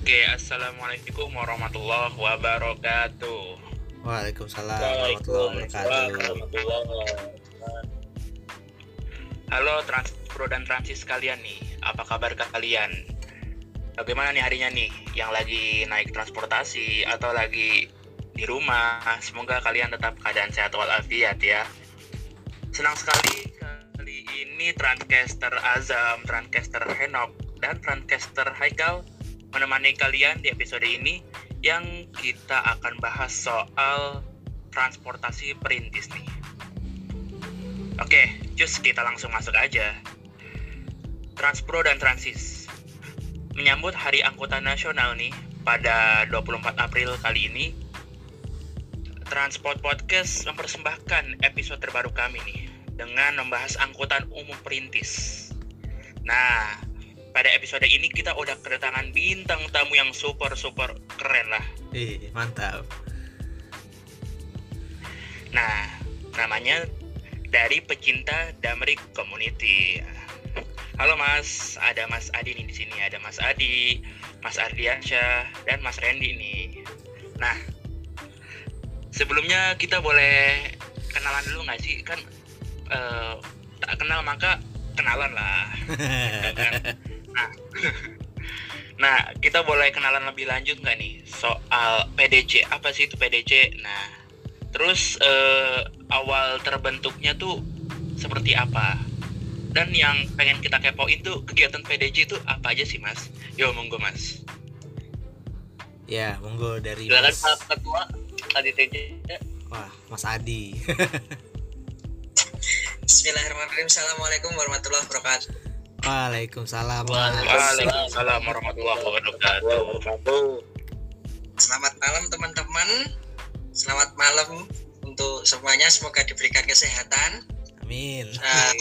Oke, assalamualaikum warahmatullahi wabarakatuh. Waalaikumsalam warahmatullahi wabarakatuh. Halo Transpro dan Transis kalian nih, apa kabar kalian? Bagaimana nih harinya nih, yang lagi naik transportasi atau lagi di rumah? Semoga kalian tetap keadaan sehat walafiat ya. Senang sekali kali ini Transcaster Azam, Transcaster Henok, dan Transcaster Haikal menemani kalian di episode ini yang kita akan bahas soal transportasi perintis nih. Oke, cus kita langsung masuk aja. Transpro dan Transis menyambut Hari Angkutan Nasional nih pada 24 April kali ini. Transport Podcast mempersembahkan episode terbaru kami nih dengan membahas angkutan umum perintis. Nah, pada episode ini kita udah kedatangan bintang tamu yang super super keren lah. Ih, mantap. Nah, namanya dari pecinta Damri Community. Halo Mas, ada Mas Adi nih di sini, ada Mas Adi, Mas Ardiansyah, dan Mas Randy nih. Nah, sebelumnya kita boleh kenalan dulu nggak sih? Kan eh, tak kenal maka kenalan lah. Ya kan? Nah, nah, kita boleh kenalan lebih lanjut nggak nih soal PDC? Apa sih itu PDC? Nah, terus eh, awal terbentuknya tuh seperti apa? Dan yang pengen kita kepoin tuh kegiatan PDC itu apa aja sih mas? Yo monggo mas. Ya, monggo dari Silakan Mas. Pak Ketua tadi TJ. Wah, Mas Adi. Bismillahirrahmanirrahim. Assalamualaikum warahmatullahi wabarakatuh. Waalaikumsalam. Waalaikumsalam warahmatullahi wabarakatuh. Selamat malam teman-teman. Selamat malam untuk semuanya. Semoga diberikan kesehatan. Amin. Uh,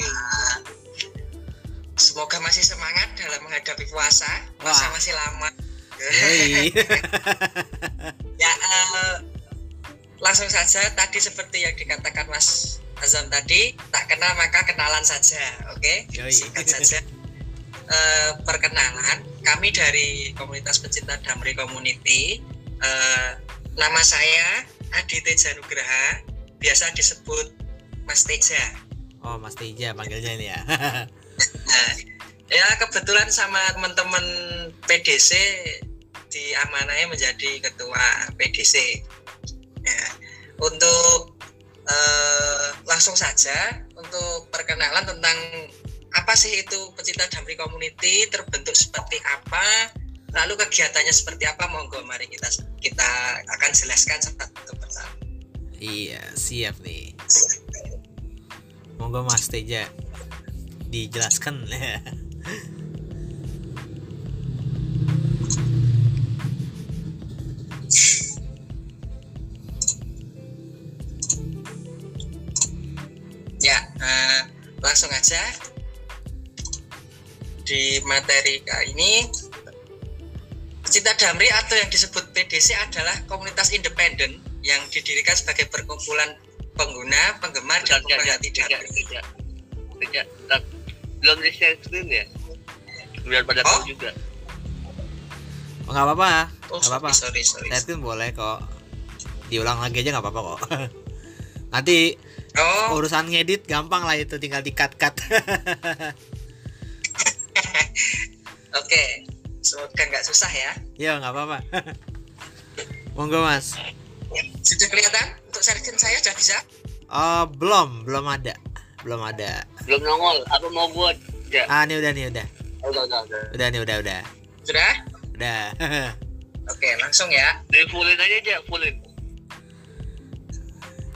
semoga masih semangat dalam menghadapi puasa. Puasa Wah. masih lama. Ya eh, langsung saja tadi seperti yang dikatakan Mas Azam tadi tak kenal maka kenalan saja oke Yoi. singkat saja Eh, perkenalan kami dari komunitas pecinta Damri Community Eh, nama saya Adi Teja Nugraha biasa disebut Mas Teja Oh, Mas Teja panggilnya ini ya. Nah, ya kebetulan sama teman-teman PDC diamanai menjadi ketua PDC. Ya, untuk eh, langsung saja untuk perkenalan tentang apa sih itu pecinta Damri Community terbentuk seperti apa, lalu kegiatannya seperti apa, monggo mari kita kita akan jelaskan satu persatu. iya, siap nih. Monggo Mas Teja dijelaskan langsung aja di materi kali ini Pecinta Damri atau yang disebut PDC adalah komunitas independen yang didirikan sebagai perkumpulan pengguna, penggemar, dan Tidak, tidak, pemerhati tidak, Damri. tidak, tidak. Tak- Belum di share screen ya? Biar pada Oh. tahu juga. Oh, nggak apa-apa. Oh, Nggak apa-apa. sorry, sorry, sorry. Setting boleh kok. Diulang lagi aja nggak apa-apa kok. Nanti Oh, urusan ngedit gampang lah itu tinggal di cut cut. oke. Semoga nggak susah ya. ya nggak apa-apa. Monggo mas. Sudah kelihatan untuk screen saya sudah bisa? Oh belum belum ada belum ada. Belum nongol. Apa mau buat? Ya. Ah ini udah nih udah Udah, udah, udah. udah nih udah udah Sudah? udah. Oke, langsung ya. Dari fullin aja aja, fullin.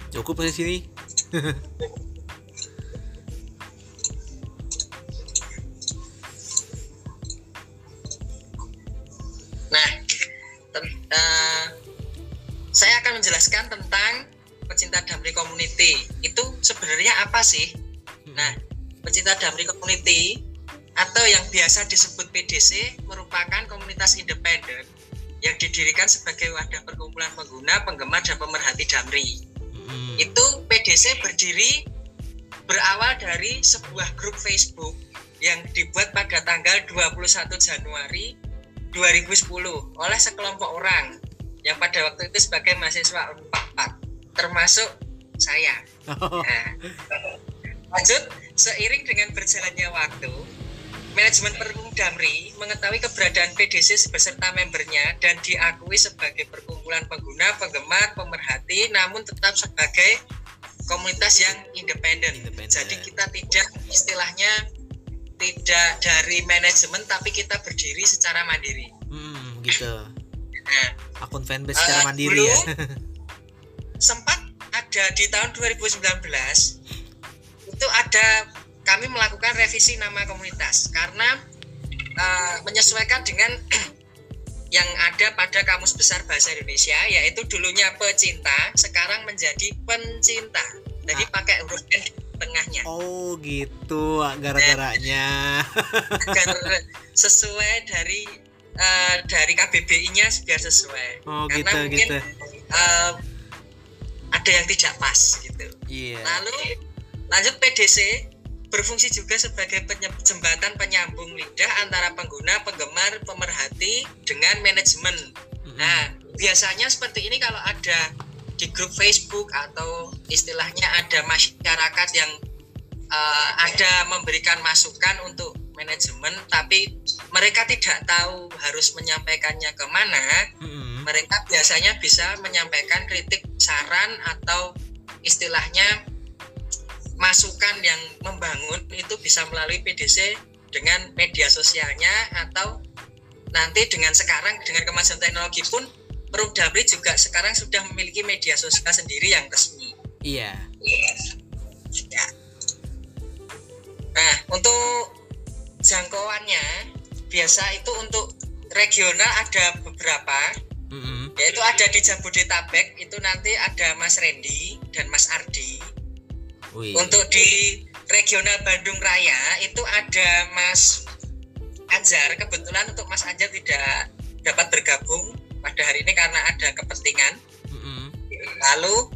Cukup di sini. Nah, eh, saya akan menjelaskan tentang pecinta Damri Community. Itu sebenarnya apa sih? Nah, pecinta Damri Community atau yang biasa disebut PDC merupakan komunitas independen yang didirikan sebagai wadah perkumpulan pengguna, penggemar, dan pemerhati Damri. Mm. Itu PDC berdiri berawal dari sebuah grup Facebook yang dibuat pada tanggal 21 Januari 2010 oleh sekelompok orang yang pada waktu itu sebagai mahasiswa 44 termasuk saya. Oh, Nah, lanjut seiring dengan berjalannya waktu manajemen Perkum Damri mengetahui keberadaan PDC beserta membernya dan diakui sebagai perkumpulan pengguna, penggemar, pemerhati, namun tetap sebagai komunitas yang independen. Independen. Jadi kita tidak istilahnya tidak dari manajemen tapi kita berdiri secara mandiri. hmm, gitu. Nah, Akun fanbase Eh, secara mandiri ya. sempat ada di tahun 2019 itu ada kami melakukan revisi nama komunitas karena eh, menyesuaikan dengan yang ada pada Kamus Besar Bahasa Indonesia yaitu dulunya pecinta sekarang menjadi pencinta jadi pakai huruf N di tengahnya Oh, gitu gara-garanya. agar sesuai dari eh, dari KBBI-nya biar sesuai Oh, Karena gitu mungkin gitu. eh, ada yang tidak pas gitu Iya. Lalu lanjut PDC berfungsi juga sebagai jembatan penyambung lidah antara pengguna, penggemar, pemerhati dengan manajemen. Mm-mm. Nah, biasanya seperti ini kalau ada di grup Facebook atau istilahnya ada masyarakat yang eh, ada memberikan masukan untuk manajemen, tapi mereka tidak tahu harus menyampaikannya ke mana Mm-mm. mereka biasanya bisa menyampaikan kritik saran atau istilahnya masukan yang membangun itu bisa melalui PDC dengan media sosialnya atau nanti dengan sekarang dengan kemajuan teknologi pun Perum Damri juga sekarang sudah memiliki media sosial sendiri yang resmi. Iya. Ya. Nah, untuk jangkauannya biasa itu untuk regional ada beberapa Mm-mm. yaitu ada di Jabodetabek itu nanti ada Mas Randy dan Mas Ardi Wih. untuk di regional Bandung Raya itu ada Mas Anjar kebetulan untuk Mas Anjar tidak dapat bergabung pada hari ini karena ada kepentingan Mm-mm. lalu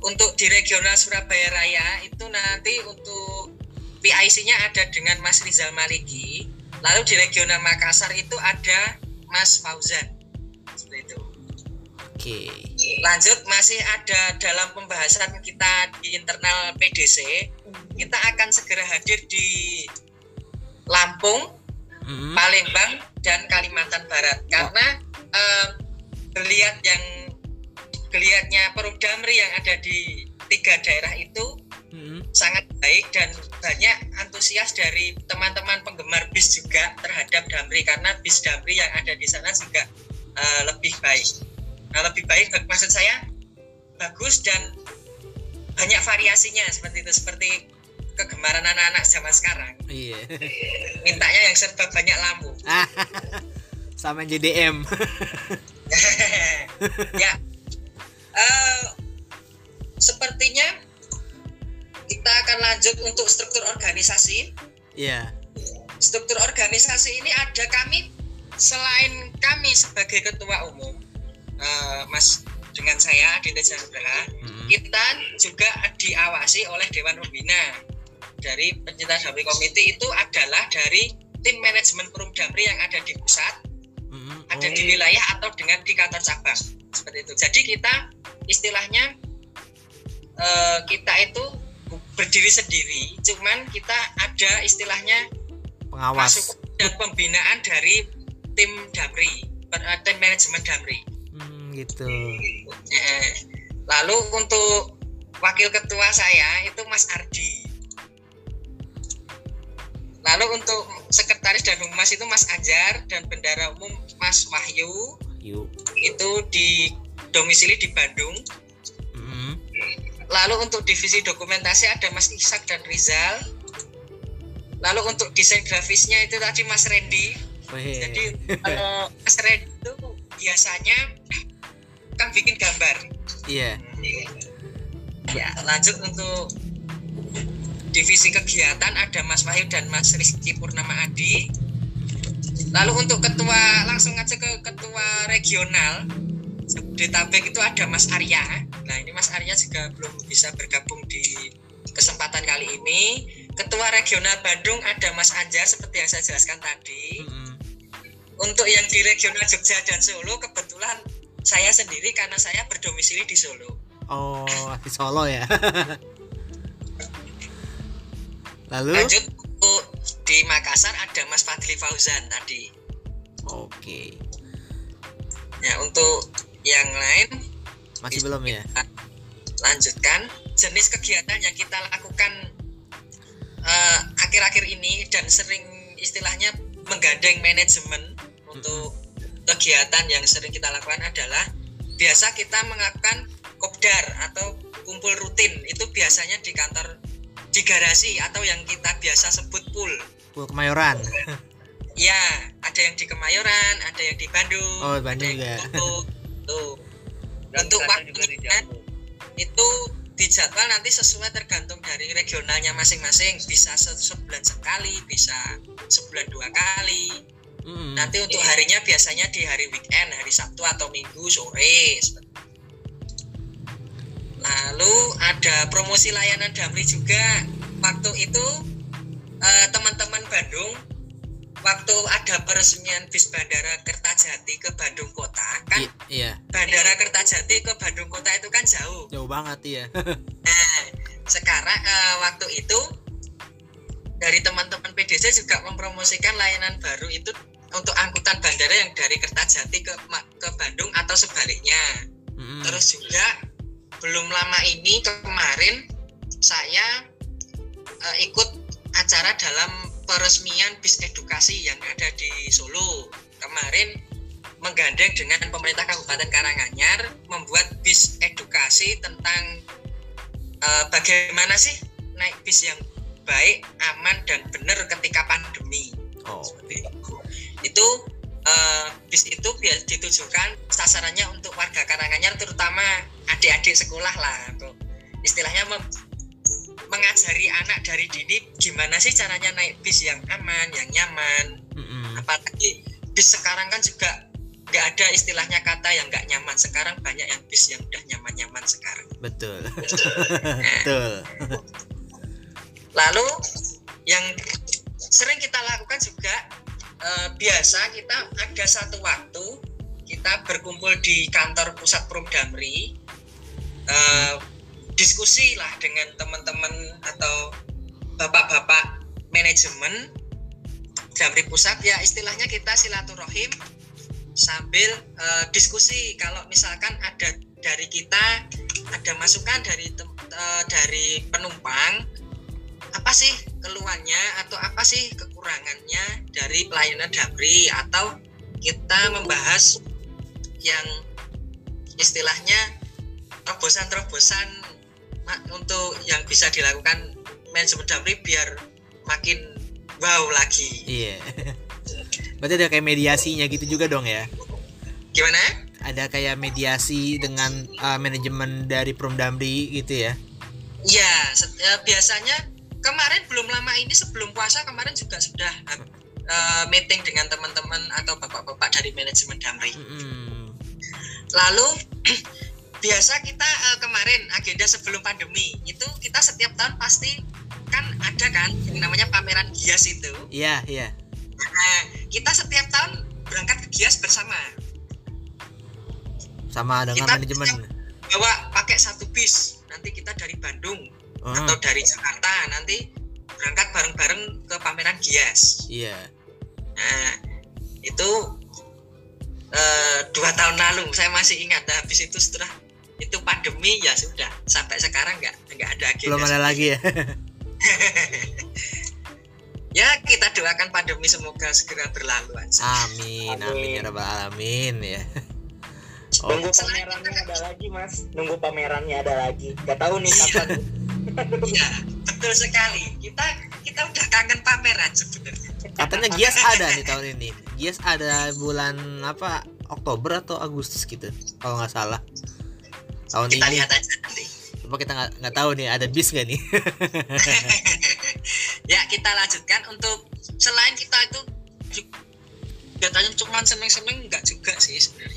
untuk di regional Surabaya Raya itu nanti untuk PIC-nya ada dengan Mas Rizal Maliki lalu di regional Makassar itu ada Mas Fauzan Oke. lanjut masih ada dalam pembahasan kita di internal PDC kita akan segera hadir di Lampung, Mm-mm. Palembang dan Kalimantan Barat karena eh, geliat yang geliatnya Perum Damri yang ada di tiga daerah itu Mm-mm. sangat baik dan banyak antusias dari teman-teman penggemar bis juga terhadap Damri karena bis Damri yang ada di sana juga eh, lebih baik. Nah, lebih baik maksud saya bagus dan banyak variasinya seperti itu seperti kegemaran anak-anak zaman sekarang. Iya. Mintanya yang serba banyak lampu. Sama JDM. ya. Eh, sepertinya kita akan lanjut untuk struktur organisasi. Iya. struktur organisasi ini ada kami selain kami sebagai ketua umum eh, Mas dengan saya Aditya Chandra Mm-mm. kita juga diawasi oleh Dewan Pembina dari pencinta Damri Komite itu adalah dari tim manajemen Perum Damri yang ada di pusat Mm-mm. ada Oh. di wilayah atau dengan di kantor cabang seperti itu jadi kita istilahnya eh, kita itu berdiri sendiri cuman kita ada istilahnya pengawas. masuk dan pembinaan dari tim Damri, eh, tim manajemen Damri. Gitu. Eh, Lalu untuk wakil ketua saya itu Mas Ardi. Lalu untuk sekretaris dan humas itu Mas Anjar dan bendara umum Mas Wahyu Yuk. itu di domisili di Bandung. Mm-mm. Lalu untuk divisi dokumentasi ada Mas Ishak dan Rizal. Lalu untuk desain grafisnya itu tadi Mas Randy. Jadi kalau Mas Red itu biasanya kan bikin gambar. Iya. Ya, lanjut untuk divisi kegiatan ada Mas Wahyu dan Mas Rizky Purnama Adi. Lalu untuk ketua langsung aja ke ketua regional Jabodetabek itu ada Mas Arya. Nah ini Mas Arya juga belum bisa bergabung di kesempatan kali ini. Ketua regional Bandung ada Mas Anjar seperti yang saya jelaskan tadi. Mm-mm. untuk yang di regional Jogja dan Solo kebetulan saya sendiri karena saya berdomisili di Solo. Oh, di Solo ya. Lalu? Lanjut di Makassar ada Mas Fadli Fauzan tadi. Oke. Ya untuk yang lain Masih belum ya? lanjutkan jenis kegiatan yang kita lakukan eh, akhir-akhir ini dan sering istilahnya menggandeng manajemen untuk kegiatan yang sering kita lakukan adalah biasa kita melakukan kopdar atau kumpul rutin itu biasanya di kantor di garasi atau yang kita biasa sebut pool Full Kemayoran. ya ada yang di Kemayoran ada yang di Bandung Oh, ada Bandung yang. Bogor. tuh Dan Untuk waktunya, itu dijadwal nanti sesuai tergantung dari regionalnya masing-masing bisa se- sebulan sekali bisa sebulan dua kali Mm-mm. nanti untuk harinya biasanya di hari weekend hari Sabtu atau Minggu sore lalu ada promosi layanan Damri juga waktu itu eh, teman-teman Bandung waktu ada peresmian bis bandara Kertajati ke Bandung Kota kan I- iya, bandara Kertajati ke Bandung Kota itu kan jauh jauh banget iya. Nah, sekarang eh, waktu itu dari teman-teman PDC juga mempromosikan layanan baru itu untuk angkutan bandara yang dari Kertajati ke ke Bandung atau sebaliknya. Mm-mm. Terus juga belum lama ini kemarin saya eh, ikut acara dalam peresmian bis edukasi yang ada di Solo. Kemarin menggandeng dengan pemerintah Kabupaten Karanganyar membuat bis edukasi tentang eh, bagaimana sih naik bis yang baik, aman dan benar ketika pandemi Oh, seperti itu. Itu eh, bis itu biar ditujukan sasarannya untuk warga Karanganyar terutama adik-adik sekolah lah untuk istilahnya mem- mengajari anak dari dini gimana sih caranya naik bis yang aman, yang nyaman. mm-mm. Apalagi bis sekarang kan juga nggak ada istilahnya kata yang nggak nyaman. Sekarang banyak yang bis yang udah nyaman-nyaman sekarang. betul. betul. Lalu yang sering kita lakukan juga eh, biasa kita ada satu waktu kita berkumpul di kantor pusat Damri. Eh, diskusi lah dengan teman-teman atau bapak-bapak manajemen Damri pusat. Ya istilahnya kita silaturahim sambil eh, diskusi. Kalau misalkan ada dari kita ada masukan dari dari penumpang apa sih keluhannya atau apa sih kekurangannya dari pelayanan Damri atau kita membahas yang istilahnya terobosan-terobosan untuk yang bisa dilakukan manajemen Damri biar makin wow lagi Iya. Berarti ada kayak mediasinya gitu juga dong ya? gimana? Ada kayak mediasi dengan uh, manajemen dari Prom Damri gitu ya? Ya set- eh, biasanya kemarin belum lama ini sebelum puasa kemarin juga sudah eh, meeting dengan teman-teman atau bapak-bapak dari manajemen Damri Mm-mm. Lalu biasa kita eh, kemarin agenda sebelum pandemi itu kita setiap tahun pasti kan ada kan yang namanya pameran Gias itu. Iya, iya. Nah, kita setiap tahun berangkat ke Gias bersama. Sama dengan Kita- manajemen. Bawa pakai satu bis. Nanti kita dari Bandung Oh, atau dari Jakarta nanti berangkat bareng-bareng ke pameran Gias. iya. Nah, itu eh, dua tahun lalu saya masih ingat. Nah, habis itu setelah itu pandemi ya sudah sampai sekarang nggak nggak ada agenda. Belum ada lagi ya. Ya kita doakan pandemi semoga segera berlalu aja. Amin, amin ya rabbal alamin ya. Oh, Nunggu pamerannya ada lagi mas. Nunggu pamerannya ada lagi. Gak tahu nih kapan. Iya betul sekali. Kita kita udah kangen pameran sebenarnya. katanya Gias ada nih tahun ini. Gias ada bulan apa? Oktober atau Agustus gitu, kalau nggak salah. Tahun Kita ini. lihat aja nanti. Coba kita nggak nggak tahu nih ada bis gak nih? ya kita lanjutkan untuk selain kita itu ju- kegiatannya cuma seneng-seneng nggak juga sih sebenarnya.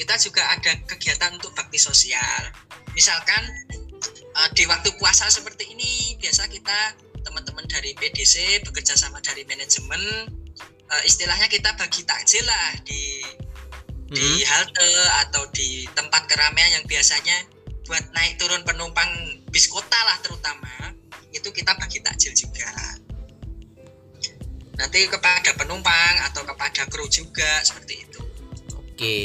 Kita juga ada kegiatan untuk bakti sosial. Misalkan eh, di waktu puasa seperti ini biasa kita teman-teman dari PDC bekerja sama dari manajemen eh, istilahnya kita bagi takjil lah di di Mm-mm. halte atau di tempat keramaian yang biasanya buat naik turun penumpang bis kota lah terutama itu kita bagi takjil juga nanti kepada penumpang atau kepada kru juga seperti itu oke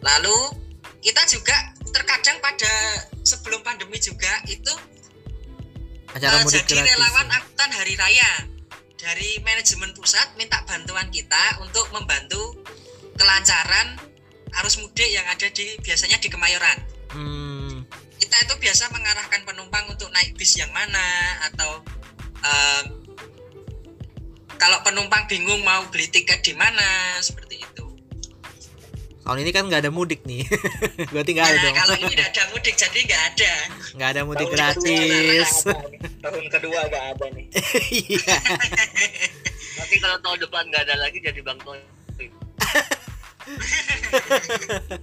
lalu kita juga terkadang pada sebelum pandemi juga itu acara mudik jadi gratis. relawan angkutan hari raya. Dari manajemen pusat minta bantuan kita untuk membantu kelancaran arus mudik yang ada di biasanya di Kemayoran. Hmm, kita itu biasa mengarahkan penumpang untuk naik bis yang mana atau em, kalau penumpang bingung mau beli tiket di mana seperti. Tahun ini kan nggak ada mudik nih berarti nggak ada Nah, dong kalau ini ada mudik jadi nggak ada. nggak ada mudik Tahun kedua gratis nih. Tahun kedua nggak ada nih. iya Nanti kalau tahun depan nggak ada lagi jadi Bang.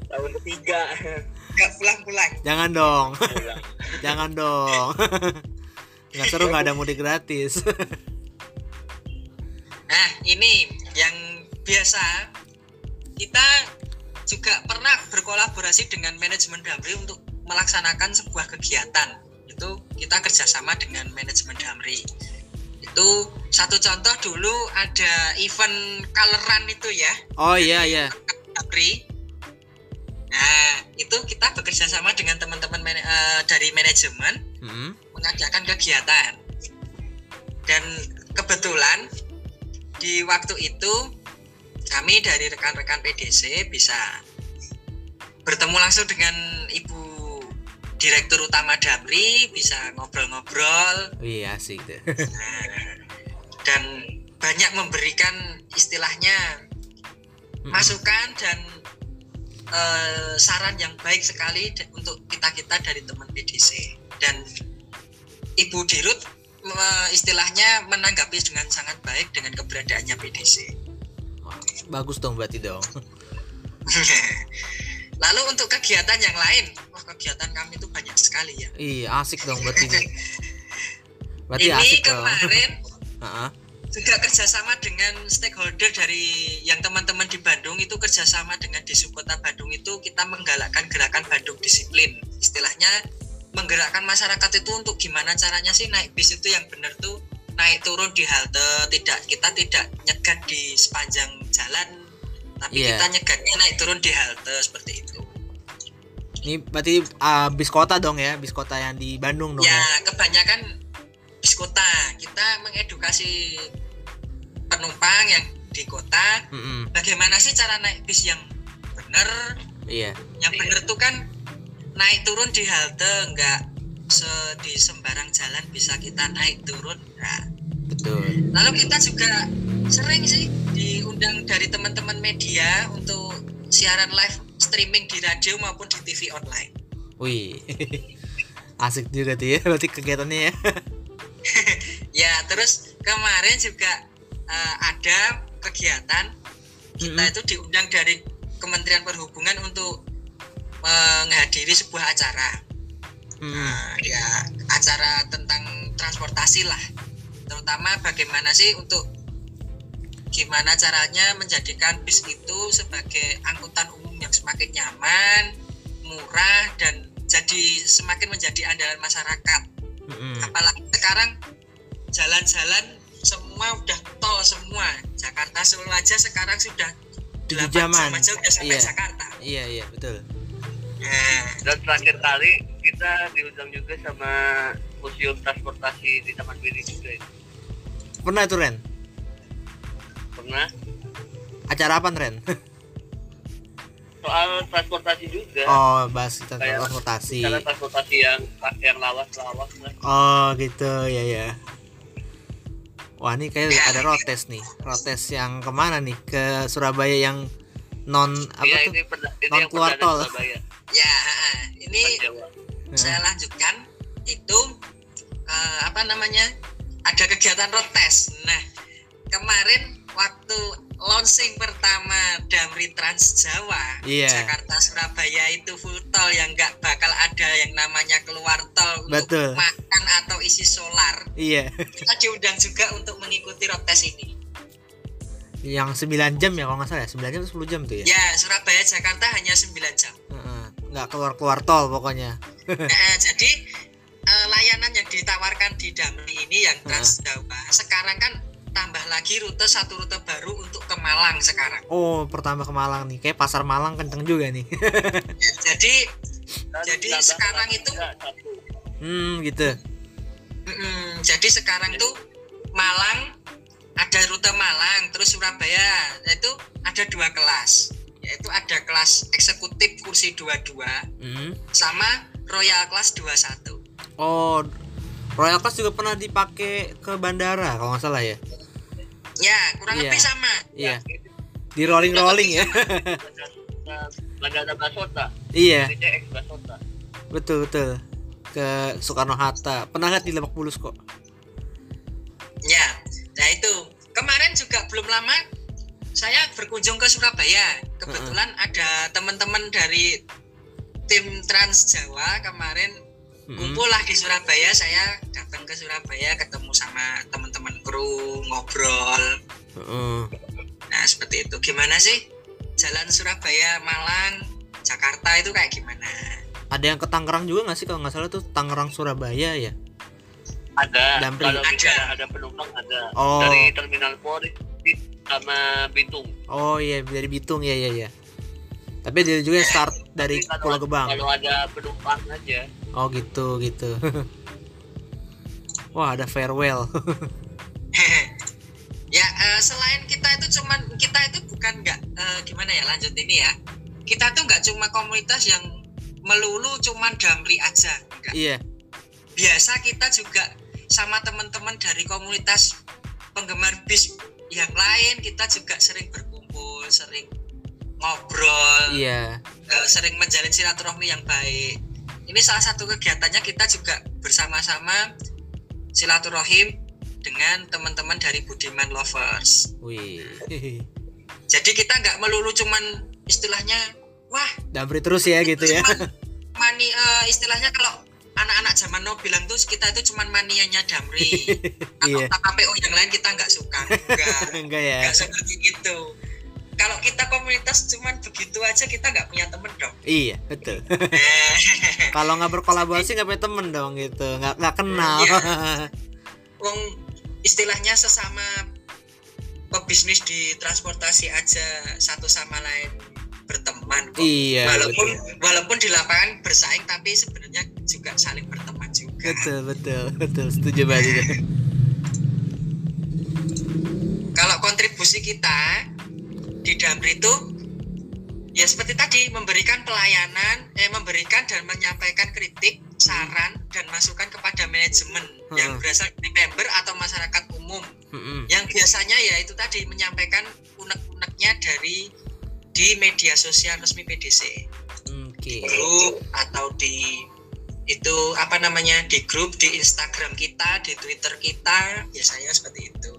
Tahun ketiga Nggak pulang-pulang. jangan dong pulang. jangan dong nggak seru nggak ada mudik gratis Nah, ini yang biasa kita juga pernah berkolaborasi dengan manajemen Damri untuk melaksanakan sebuah kegiatan. Itu kita kerjasama dengan manajemen Damri. Itu satu contoh dulu ada event coloran itu ya, oh iya iya Damri. Nah, itu kita bekerja sama dengan teman-teman mana- eh, dari manajemen Mm-mm. mengadakan kegiatan. Dan kebetulan di waktu itu kami dari rekan-rekan PDC bisa bertemu langsung dengan Ibu Direktur Utama Damri, bisa ngobrol-ngobrol. Iya asik deh nah, dan banyak memberikan istilahnya masukan dan eh, saran yang baik sekali untuk kita kita dari teman PDC dan Ibu Dirut istilahnya menanggapi dengan sangat baik dengan keberadaannya PDC. Bagus dong berarti dong Lalu untuk kegiatan yang lain, wah kegiatan kami itu banyak sekali ya. iya asik dong berarti berarti Ini asik kemarin Heeh. juga kerjasama dengan stakeholder dari yang teman-teman di Bandung itu kerjasama dengan di Kota Bandung itu kita menggalakkan gerakan Bandung disiplin istilahnya menggerakkan masyarakat itu untuk gimana caranya sih naik bis itu yang benar tuh naik turun di halte tidak kita tidak nyegat di sepanjang jalan tapi Iya. kita nyegatnya naik turun di halte seperti itu. Ini berarti ah, bis kota dong ya bis kota yang di Bandung dong ya ya? kebanyakan bis kota. Kita mengedukasi penumpang yang di kota Mm-mm. bagaimana sih cara naik bis yang benar? Iya. Yang benar tuh kan naik turun di halte nggak se di sembarang jalan bisa kita naik turun. Nah, betul. lalu kita juga sering sih diundang dari teman-teman media untuk siaran live streaming di radio maupun di TV online. Wih asik juga tuh ya berarti kegiatannya ya. Ya terus kemarin juga eh, ada kegiatan. Kita Mm-mm. itu diundang dari Kementerian Perhubungan untuk menghadiri sebuah acara Mm. Nah, ya acara tentang transportasi lah terutama bagaimana sih untuk gimana caranya menjadikan bis itu sebagai angkutan umum yang semakin nyaman murah dan jadi semakin menjadi andalan masyarakat Mm-mm. apalagi sekarang jalan-jalan semua udah tol semua Jakarta Solo aja sekarang sudah Tujuh 8 jaman. jam aja udah sampai Iya. Jakarta iya iya betul nah, Dan terakhir kali kita diundang juga sama Museum Transportasi di Taman Mini juga ya. pernah tuh Ren Pernah acara apa Ren soal transportasi juga. oh bahas tentang Kayak- transportasi Karena transportasi yang yang lawas-lawas lah. oh gitu ya ya wah ini kayak ada rotes nih rotes yang ke mana nih ke Surabaya yang non apa Iya tuh ini, perda- ini Non yang keluar tol. Surabaya. ya ini Jawa. Nah, saya lanjutkan itu eh, apa namanya ada kegiatan road test nah kemarin waktu launching pertama Damri Trans Jawa Iya. Jakarta Surabaya itu full tol yang nggak bakal ada yang namanya keluar tol untuk Betul. makan atau isi solar iya kita diundang juga untuk mengikuti road test ini Yang 9 jam ya kalau nggak salah ya, 9 jam atau 10 jam tuh ya. Ya, Surabaya Jakarta hanya 9 jam. Nggak keluar-keluar tol pokoknya. Nah, jadi eh, layanan yang ditawarkan di Damri ini yang Trans Jawa sekarang kan tambah lagi rute satu rute baru untuk ke Malang sekarang. Oh, pertama ke Malang nih. Kayak pasar Malang kenceng juga nih. Jadi Dan Jadi sekarang itu- hmm, gitu. mm, jadi sekarang tuh Malang ada rute Malang terus Surabaya itu ada dua kelas yaitu ada kelas eksekutif kursi 22 Hmm. sama Royal Class 21. Oh, Royal Class juga pernah dipakai ke bandara kalau nggak salah ya. Ya, kurang Iya. lebih sama. Iya. Di rolling rolling ya. Bandara- Basota, iya, betul betul. Ke Soekarno Hatta. Pernah lihat di Lebak Bulus kok. Ya, nah itu kemarin juga belum lama saya berkunjung ke Surabaya. Kebetulan ada teman-teman dari tim Trans Jawa kemarin Mm-mm. kumpul lah di Surabaya. Saya datang ke Surabaya ketemu sama teman-teman kru ngobrol. Heeh. Nah seperti itu. Gimana sih jalan Surabaya, Malang, Jakarta itu kayak gimana? Ada yang ke Tangerang juga nggak sih kalau nggak salah tuh Tangerang Surabaya ya? Ada, Damri. kalau Ada. ada penumpang ada. Oh. Dari Terminal Polri sama Bitung. Oh iya dari Bitung ya ya ya. Tapi dia juga start dari Pulau Gebang. Kalau ada penumpang aja. Oh gitu gitu. Wah ada farewell. ya eh, selain kita itu cuman kita itu bukan nggak eh, gimana ya lanjut ini ya kita tuh nggak cuma komunitas yang melulu cuman damri aja enggak iya. biasa kita juga sama teman-teman dari komunitas penggemar bis yang lain kita juga sering berkumpul sering ngobrol Iya. eh, sering menjalin silaturahmi yang baik ini salah satu kegiatannya kita juga bersama-sama silaturahim dengan teman-teman dari Budiman Lovers Wih. jadi kita nggak melulu cuman istilahnya wah Damri terus ya gitu ya. mani eh, istilahnya kalau anak-anak zaman now bilang tuh kita itu cuman manianya Damri atau Iya. KPO yang lain kita nggak suka enggak Enggak ya. nggak seperti itu kalau kita komunitas cuman begitu aja kita nggak punya temen dong Iya betul. Kalau nggak berkolaborasi nggak punya temen dong gitu. Nggak nggak kenal. Iya. wong istilahnya sesama pebisnis di transportasi aja satu sama lain berteman kok. iya. walaupun Betul. walaupun di lapangan bersaing tapi sebenarnya juga saling berteman juga betul betul betul setuju banget kalau kontribusi kita di Damri itu ya seperti tadi memberikan pelayanan eh memberikan dan menyampaikan kritik saran dan masukan kepada manajemen yang Hmm. berasal dari member atau masyarakat umum Mm-mm. yang biasanya ya itu tadi menyampaikan unek-uneknya dari di media sosial resmi PDC Oke. grup atau di itu apa namanya di grup di Instagram kita di Twitter kita biasanya seperti itu.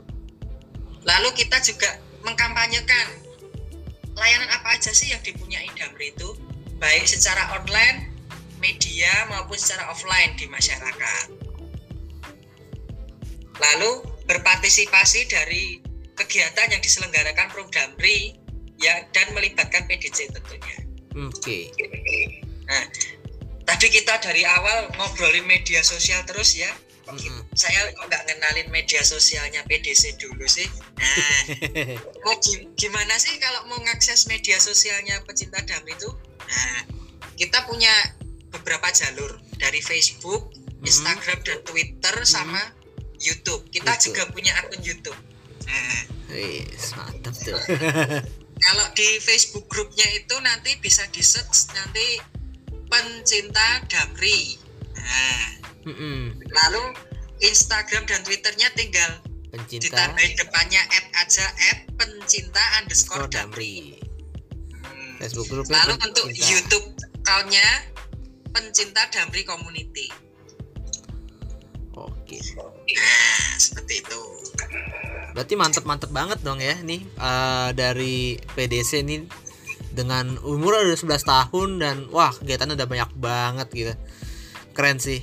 Lalu kita juga mengkampanyekan layanan apa aja sih yang dipunyai Damri itu baik secara online media maupun secara offline di masyarakat. Lalu berpartisipasi dari kegiatan yang diselenggarakan Pro Damri ya dan melibatkan PDC tentunya Oke. Nah, tadi kita dari awal ngobrolin media sosial terus ya. Mm-mm. Saya kok nggak ngenalin media sosialnya PDC dulu sih. Nah, mau gi- gimana sih kalau mau ngakses media sosialnya pecinta dam itu? Nah, kita punya beberapa jalur dari Facebook, Instagram dan Twitter sama YouTube. Kita YouTube. juga punya akun YouTube. Nah, Wis, mantap tuh. kalau di Facebook grupnya itu nanti bisa di search nanti pencinta Damri. Nah, Mm-mm. lalu Instagram dan Twitternya tinggal Pencinta ditambahin depannya add aja add pencinta underscore Damri. Hmm. Facebook grupnya Lalu untuk pencinta. YouTube accountnya pencinta Damri Community. Oke. Nah, seperti itu. Berarti mantep-mantep banget dong ya nih eh, dari PDC ini dengan umur udah 11 tahun dan wah kegiatannya udah banyak banget gitu. Keren sih.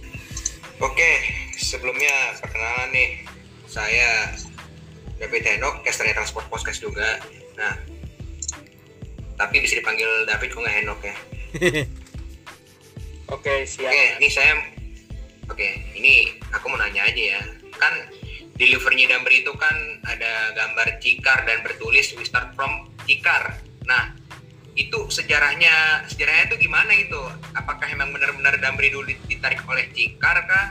Oke, sebelumnya perkenalan nih. Saya David Henok casternya transport podcast juga nah tapi bisa dipanggil David kok nggak Henok ya Oke, siap. Oke, ini saya Oke, ini aku mau nanya aja ya. Kan di livernya Damri itu kan ada gambar Cikar dan bertulis we start from Cikar. Nah, itu sejarahnya sejarahnya itu gimana gitu? Apakah emang benar-benar Damri dulu ditarik oleh Cikar kah?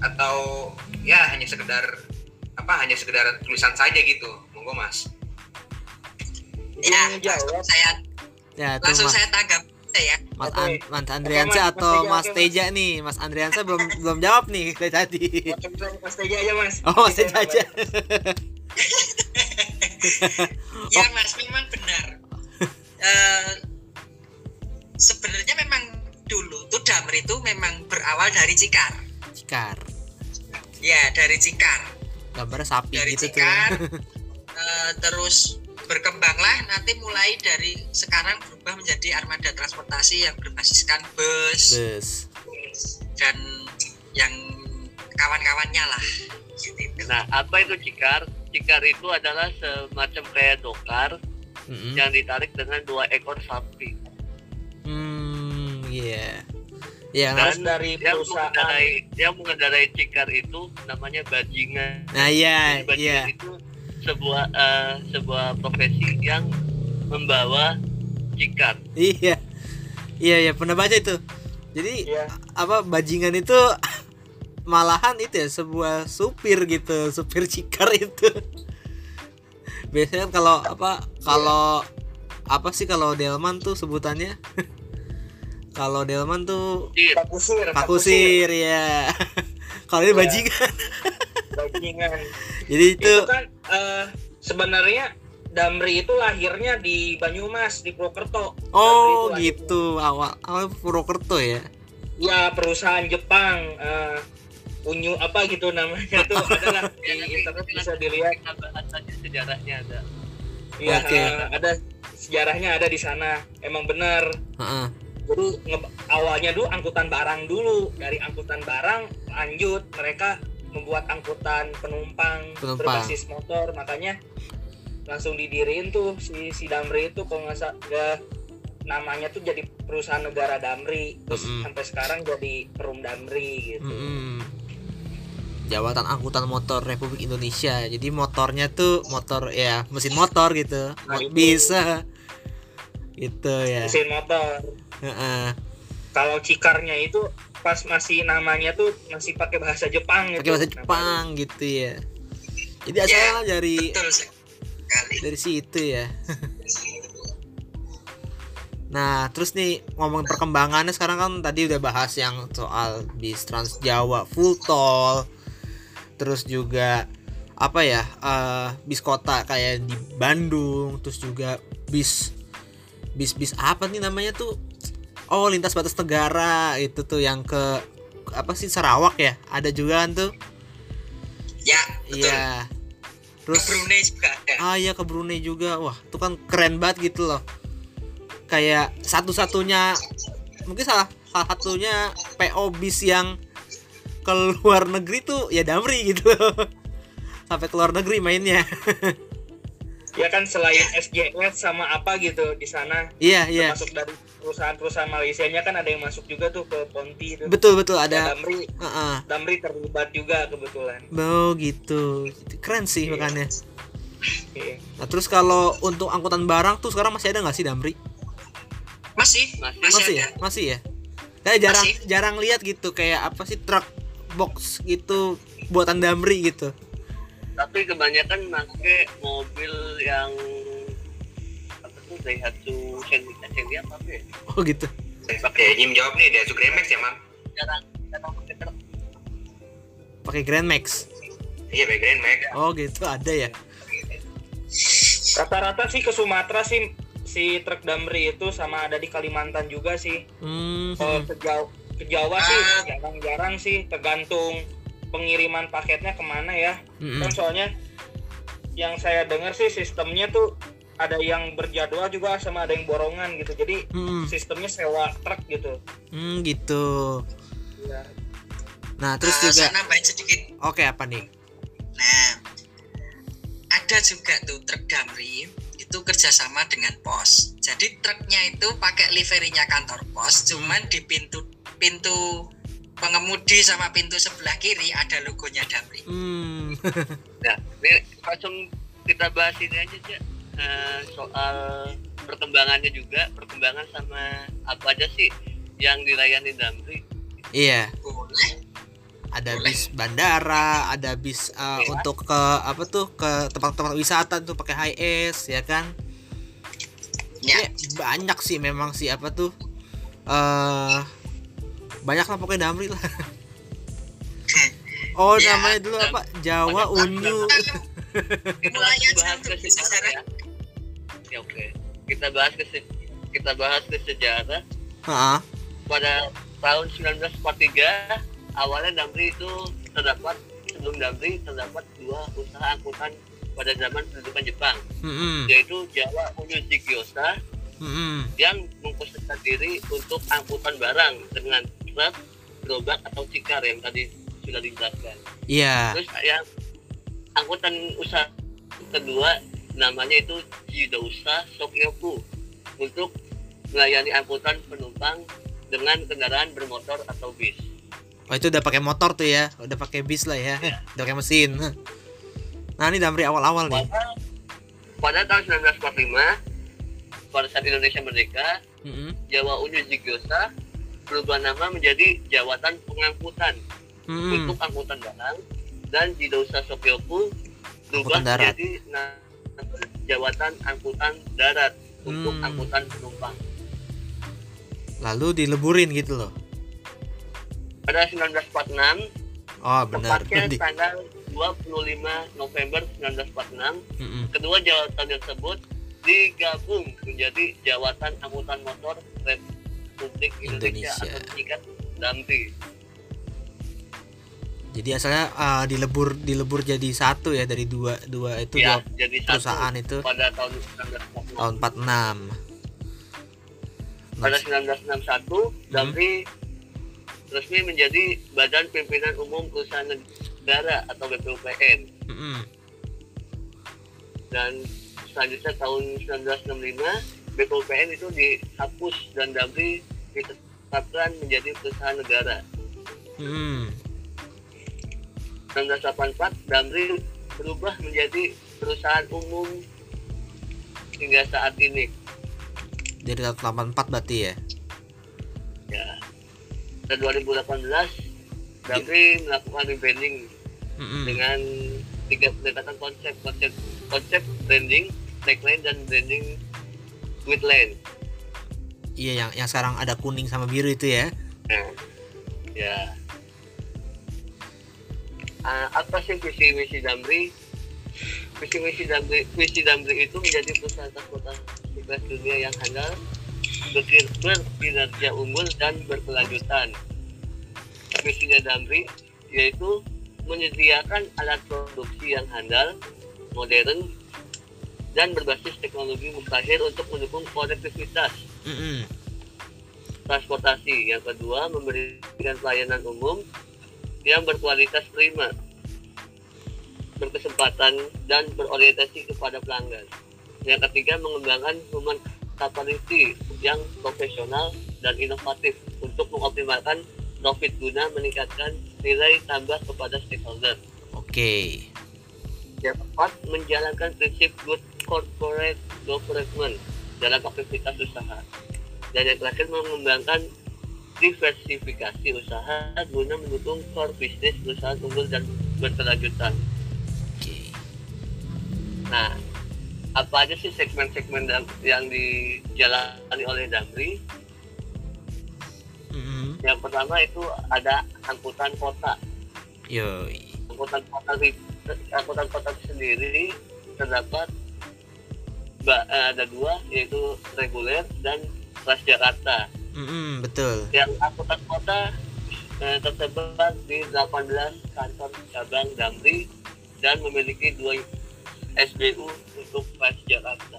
Atau ya hanya sekedar apa hanya sekedar tulisan saja gitu? Monggo Mas. Ya, jawab. saya ya langsung mas saya tanggap ya. mas. An- mas Mas atau Teja, mas Mas. Teja nih mas Andriansa belum belum jawab nih dari tadi Mas Teja aja, Mas. oh mas Teja aja Ya Mas, memang benar. Eh, sebenarnya memang dulu tuh Damri itu memang berawal dari Cikar. Cikar Ya, dari Cikar. gambarnya sapi Dari gitu tuh Cikar. eh, terus berkembanglah nanti mulai dari sekarang berubah menjadi armada transportasi yang berbasiskan bus Bus. dan yang kawan-kawannya lah. Nah, apa itu cikar? Cikar itu adalah semacam kayak dokar Mm-mm. yang ditarik dengan dua ekor sapi. Hmm, iya. Iya, Dan Mas. dari yang mengendarai yang mengendarai cikar itu namanya bajingan. Nah, iya, iya. itu sebuah eh, sebuah profesi yang membawa cikar. Iya. Iya, iya, pernah baca itu. Jadi Iya. apa bajingan itu malahan itu ya sebuah supir gitu, supir cikar itu. Biasanya kan kalau apa kalau apa sih kalau delman tuh sebutannya? kalau delman tuh Tir. Pakusir, pakusir ya. kalau ini Iya. bajingan. Bajingan. Jadi itu Itu kan eh, sebenarnya Damri itu lahirnya di Banyumas di Purwokerto. oh itu gitu awal awal Purwokerto ya. Ya perusahaan Jepang eh, Unyu apa gitu namanya tuh adalah di internet bisa dilihat. Sejarahnya ada. Iya, Oke. eh, ada sejarahnya ada di sana. Emang benar. Heeh. Jadi awalnya dulu angkutan barang dulu. Dari angkutan barang lanjut mereka membuat angkutan penumpang, Penumpang. berbasis motor. Makanya langsung didiriin tuh si si Damri itu kalau nggak sa- nggak namanya tuh jadi perusahaan negara Damri. Terus Mm-mm. sampai sekarang jadi Perum Damri gitu. Mm-mm. Jabatan Angkutan Motor Republik Indonesia. Jadi motornya tuh motor ya mesin motor gitu. Nah, itu. Bisa. Gitu ya. Mesin motor. Heeh. Kalau cikarnya itu pas masih namanya tuh masih pakai bahasa Jepang gitu. Pakai bahasa Nah, Jepang gitu ya. Jadi asalnya dari Betul sekali. dari situ ya. Nah, terus nih ngomongin perkembangannya sekarang kan tadi udah bahas yang soal bis Trans Jawa full tol. Terus juga apa ya? eh, bis kota kayak di Bandung, terus juga bis bis-bis apa nih namanya tuh? Oh, lintas batas negara itu tuh yang ke apa sih Sarawak ya? Ada juga kan tuh? Ya, betul. Iya. Terus Ke Brunei juga ada. Ah iya ke Brunei juga. Wah, itu kan keren banget gitu loh. Kayak satu-satunya mungkin salah salah satunya PO bis yang ke luar negeri tuh ya Damri gitu. Sampai ke luar negeri mainnya. Ya kan selain SJS sama apa gitu di sana iya, iya. termasuk dari perusahaan-perusahaan Malaysia-nya kan ada yang masuk juga tuh ke Ponti itu. Betul betul Ya, ada. Damri Heeh. Damri terlibat juga kebetulan. Oh gitu. Keren sih Iya. makanya. Iya. Nah, terus kalau untuk angkutan barang tuh sekarang masih ada nggak sih Damri? Masih, Masih. masih, Masih ada. ya? Masih ya? Saya jarang Masih. jarang lihat gitu kayak apa sih truk box gitu buatan Damri gitu. Tapi kebanyakan pakai mobil yang apa tuh Daihatsu Shendy Shendy apa tuh ya? Oh gitu. Oke, Jim jawab nih, dia Grand Max ya, Mang? Jarang jarang pakai truk. Pakai Grand Max. Iya, pakai Grand Max. Oh gitu ada ya. Rata-rata sih ke Sumatera sih si truk Damri itu sama ada di Kalimantan juga sih. Hmm. Kalau ke Jawa, ke Jawa sih Ah. jarang-jarang sih tergantung pengiriman paketnya ke mana ya. Mm-mm. Kan soalnya yang saya dengar sih sistemnya tuh ada yang berjadwal juga sama ada yang borongan gitu. Jadi Mm-mm. sistemnya sewa truk gitu. Hmm, gitu. Ya. Nah, terus Eh, juga nambahin sedikit. oke apa nih? Nah, ada juga tuh truk Damri itu kerjasama dengan pos. Jadi truknya itu pakai liverinya kantor pos, cuman di pintu pintu pengemudi sama pintu sebelah kiri ada logonya Damri. Hmm. Nah, ini langsung kita bahas ini aja sih soal perkembangannya juga, perkembangan sama apa aja sih yang dilayani Damri. iya, Boleh. ada Boleh. bis bandara, ada bis uh, Iya. untuk ke apa tuh ke tempat-tempat wisata tuh pakai high es ya kan? Ya, Ya, banyak sih memang sih apa tuh eh banyak lah pokoknya Damri lah. Oh, Ya, namanya dulu apa? Jawa banyak- Unyu. Kita bahas ke sejarah ya. Oke. Kita bahas ke kita bahas ke sejarah. Heeh. pada tahun 1943 awalnya Damri itu terdapat sebelum Damri terdapat dua usaha angkutan pada zaman pendudukan Jepang Mm-mm. yaitu Jawa Unyu Jigyosa Mm-mm. yang mengkhususkan diri untuk angkutan barang dengan truk, gerobak atau cikar yang tadi sudah dijelaskan. Iya. Terus yang angkutan usaha kedua namanya itu Jidousa Sokyoku untuk melayani angkutan penumpang dengan kendaraan bermotor atau bis. Oh, itu udah pakai motor tuh ya. Udah pakai bis lah ya. Udah pakai mesin. Nah, ini Damri awal-awal nih. Pada, pada tahun 1945 pada saat Indonesia merdeka, Mm-mm. Jawa Unyu Jigyosa berubah nama menjadi Jawatan Pengangkutan Mm-mm. untuk angkutan barang dan Jidousa Sokyoku berubah menjadi Jawatan Angkutan Darat untuk Hmm. angkutan penumpang. Lalu dileburin gitu loh. Pada 1946, Oh, benar. tepatnya Di- tanggal 25 November 1946, Mm-mm. kedua jawatan tersebut digabung menjadi Jawatan Angkutan Motor Republik Indonesia, Indonesia. atau Damri. Jadi asalnya uh, dilebur dilebur jadi satu ya dari dua dua itu ya, dua jadi perusahaan itu pada tahun 1946. tahun 46. Pada Nah, 1961, Damri resmi menjadi Badan Pimpinan Umum Perusahaan Negara atau BPUPN mm-mm. dan selanjutnya tahun 1965 BPUPN itu dihapus dan Damri ditetapkan menjadi perusahaan negara. Mm-mm. 1984 Damri berubah menjadi perusahaan umum hingga saat ini. Dari tahun 84 berarti ya. Ya. Dan 2018 Damri melakukan rebranding Mm-mm. dengan tiga pendekatan konsep konsep konsep branding, tagline dan branding with land. Iya yang yang sekarang ada kuning sama biru itu ya. Nah, ya. Ah, apa sih visi misi Damri? Visi misi Damri, visi Damri itu menjadi perusahaan transportasi kelas dunia yang handal, berkinerja unggul dan berkelanjutan. Misinya Damri yaitu menyediakan alat produksi yang handal, modern, dan berbasis teknologi mutakhir untuk mendukung konektivitas Mm-mm. transportasi. Yang kedua, memberikan pelayanan umum yang berkualitas prima, berkesempatan dan berorientasi kepada pelanggan. Yang ketiga, mengembangkan human capability yang profesional dan inovatif untuk mengoptimalkan profit guna meningkatkan nilai tambah kepada stakeholder. Oke. Yang keempat, menjalankan prinsip good corporate government dalam aktivitas usaha. Dan yang terakhir, mengembangkan diversifikasi usaha guna mendukung core bisnis perusahaan unggul dan berkelanjutan. Nah, apa aja sih segmen-segmen yang dijalani oleh Damri? Mm-mm. Yang pertama itu ada angkutan kota. Yoi. angkutan kota di- angkutan kota sendiri terdapat eh, ada dua yaitu reguler dan Transjakarta. Mm-mm, betul. Yang angkutan kota eh, tersebar di 18 kantor cabang Damri dan memiliki dua SBU untuk Transjakarta.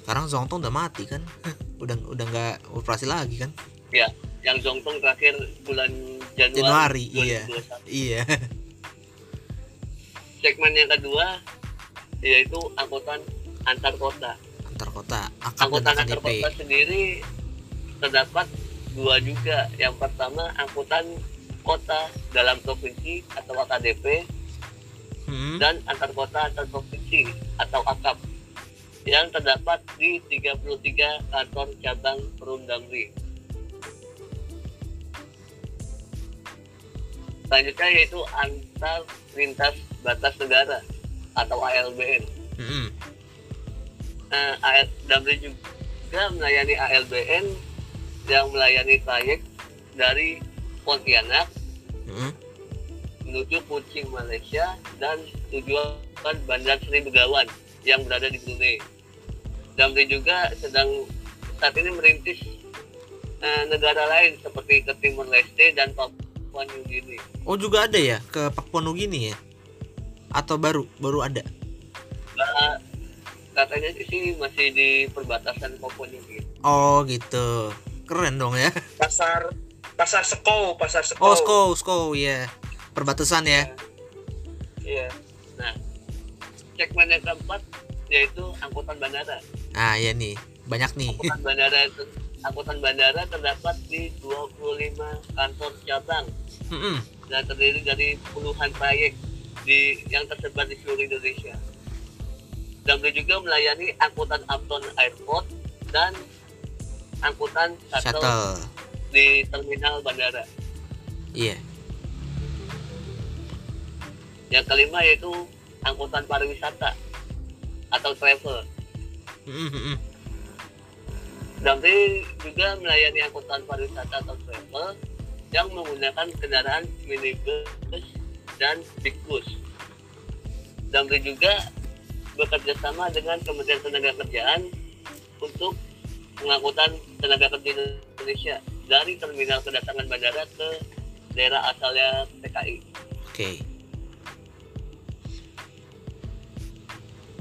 Sekarang Zongtong udah mati kan? udah udah nggak operasi lagi kan? Ya, yang Zongtong terakhir bulan Januari, Januari, iya. 2021. Iya. Segmen yang kedua yaitu angkutan antar kota. antar kota dan Angkutan antar kota sendiri terdapat dua juga. Yang pertama angkutan kota dalam provinsi atau AKDP Hmm, dan antar kota antar provinsi atau AKAP yang terdapat di 33 kantor cabang Perum Damri. Selanjutnya yaitu antar lintas batas negara atau ALBN. hmm, Nah, Damri juga melayani ALBN yang melayani trayek dari Pontianak hmm. menuju Kucing Malaysia dan tujuan Bandar Sri Begawan yang berada di Brunei. Damri juga sedang saat ini merintis eh, negara lain seperti ke Timur Leste dan Papua New Guinea. oh juga ada ya ke Papua Nugini ya atau baru? Baru ada? Nah, katanya sih masih di perbatasan Papua Guinea. oh gitu. Keren dong ya. Pasar pasar Seko pasar Seko oh sko sko ya perbatasan ya. Iya. Nah, segmen yang keempat yaitu angkutan bandara. ah ya nih. Banyak nih. Angkutan bandara itu angkutan bandara terdapat di 25 kantor cabang. Hmm, dan terdiri dari puluhan trayek di yang tersebar di seluruh Indonesia. Damri juga melayani angkutan Upton Airport dan angkutan shuttle, shuttle di terminal bandara. iya Yang kelima yaitu angkutan pariwisata atau travel. Hmm. Damri juga melayani angkutan pariwisata atau travel yang menggunakan kendaraan minibus dan big bus. Damri juga bekerja sama dengan Kementerian Tenaga Kerjaan untuk pengangkutan tenaga kerja Indonesia dari terminal kedatangan bandara ke daerah asalnya TKI. oke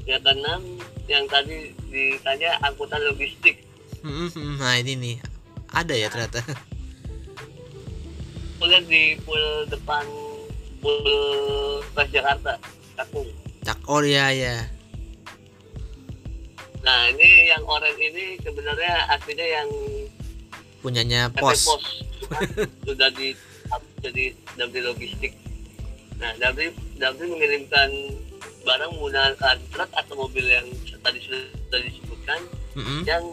Yang keenam yang tadi ditanya angkutan logistik. Hmm, hmm, nah ini nih ada ya ternyata Kuliah di pool depan pool Transjakarta, Cakung. tak oh ya ya Nah ini yang orange ini sebenarnya aslinya yang punyanya pos Pos sudah di jadi Damri Logistik. Nah Damri Damri mengirimkan barang menggunakan truk atau mobil yang tadi sudah disebutkan Hmm, yang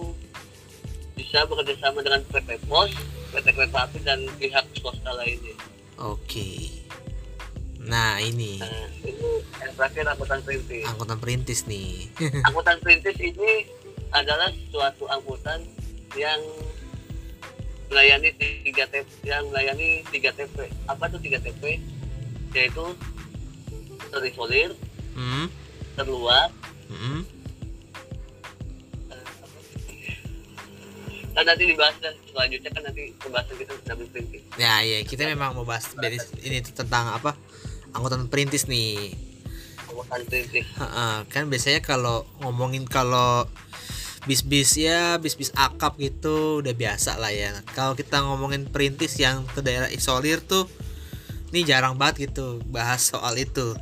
bisa bekerja sama dengan PT Pos, PT Kereta Api dan pihak swasta lainnya. oke nah ini. Nah ini yang terakhir angkutan perintis. angkutan perintis nih. Angkutan perintis ini adalah suatu angkutan yang melayani tiga TP yang melayani tiga TP apa tuh tiga TP yaitu terisolir hmm, terluar hmm. kan nanti dibahas dan selanjutnya kan nanti pembahasan kita double printing ya ya kita memang mau bahas ini tentang apa angkutan perintis nih. Angkutan perintis. Kan biasanya kalau ngomongin kalau bis-bis ya bis-bis akap gitu udah biasa lah ya. Kalau kita ngomongin perintis yang ke daerah isolir tuh ini jarang banget gitu bahas soal itu.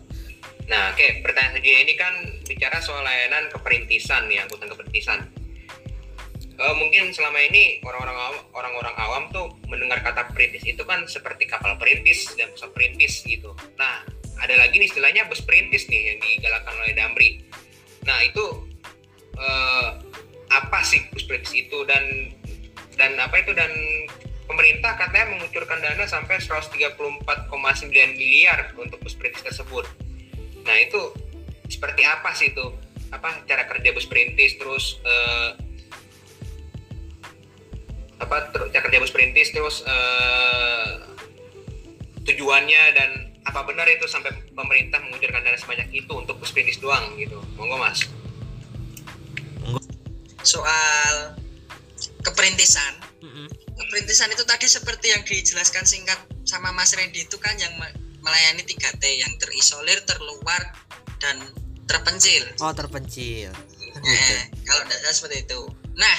Nah, oke, pertanyaan selanjutnya ini kan bicara soal layanan keperintisan nih, angkutan keperintisan. Eh, mungkin selama ini orang-orang awam, orang-orang awam tuh mendengar kata perintis itu kan seperti kapal perintis dan pesawat perintis gitu. Nah, ada lagi nih istilahnya bus perintis nih yang digalakkan oleh Damri. Nah, itu eh, apa sih bus perintis itu dan dan apa itu dan pemerintah katanya mengucurkan dana sampai 134,9 miliar untuk bus perintis tersebut. Nah itu seperti apa sih itu? Apa cara kerja bus perintis terus eh, apa kerja bus perintis terus eh, tujuannya dan apa benar itu sampai pemerintah mengucurkan dana sebanyak itu untuk bus perintis doang gitu? Monggo mas. soal keperintisan keperintisan itu tadi seperti yang dijelaskan singkat sama Mas Randy itu kan yang me- melayani 3T yang terisolir, terluar dan terpencil. oh terpencil Eh, kalau tidak salah seperti itu. Nah,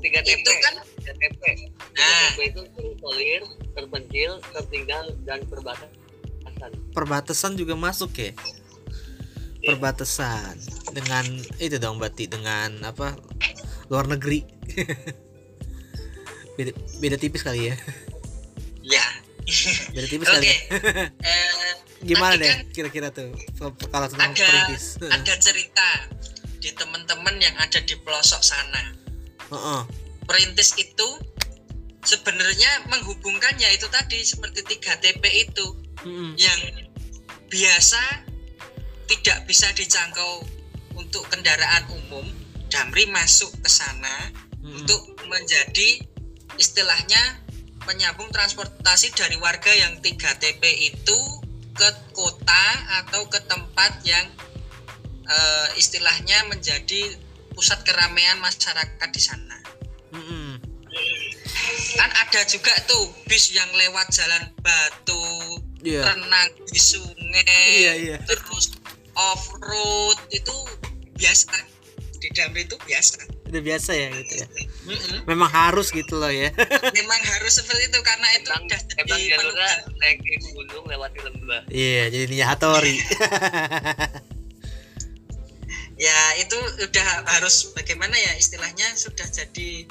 tiga TP itu kan tiga TP tiga Nah. TP itu terisolir terpencil tertinggal dan perbatasan. Perbatasan juga masuk ya? Perbatasan dengan itu dong berarti dengan apa? Luar negeri. Beda, beda tipis kali ya? Ya. Beda tipis oke. kali ya. Eh, gimana deh kan kira-kira tuh kalau tentang ada perintis? ada cerita di teman-teman yang ada di pelosok sana Heeh. perintis itu sebenarnya menghubungkannya itu tadi seperti 3 TP itu Mm-mm. yang biasa tidak bisa dijangkau untuk kendaraan umum Damri masuk ke sana Mm-mm. untuk menjadi istilahnya penyambung transportasi dari warga yang 3 TP itu ke kota atau ke tempat yang eh, istilahnya menjadi pusat keramaian masyarakat di sana. Mm-mm. kan ada juga tuh bis yang lewat jalan batu Iya. renang di sungai Iya, iya. terus off road itu biasa. Di Damri itu biasa. Udah biasa ya gitu ya? Mm-mm. memang harus gitu loh ya. Memang harus seperti itu karena itu emang udah emang jadi jalurnya naik gunung lewati lembah. Iya jadi Ninja Hattori ya itu udah harus bagaimana ya istilahnya sudah jadi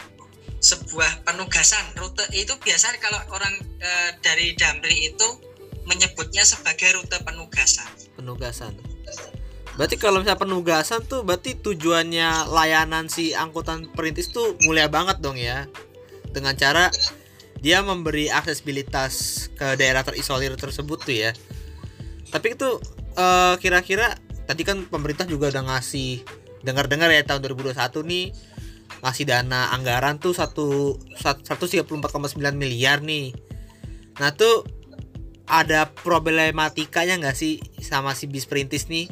sebuah penugasan. Rute itu biasa kalau orang eh, dari Damri itu menyebutnya sebagai rute penugasan. Penugasan. Berarti kalau misalnya penugasan tuh berarti tujuannya layanan si angkutan perintis tuh mulia banget dong ya? Dengan cara dia memberi aksesibilitas ke daerah terisolir tersebut tuh ya. Tapi itu eh, kira-kira tadi kan pemerintah juga udah ngasih dengar-dengar ya tahun 2021 nih ngasih dana anggaran tuh satu sat- 134,9 miliar nih. Nah tuh ada problematikanya nggak sih sama si bis perintis nih?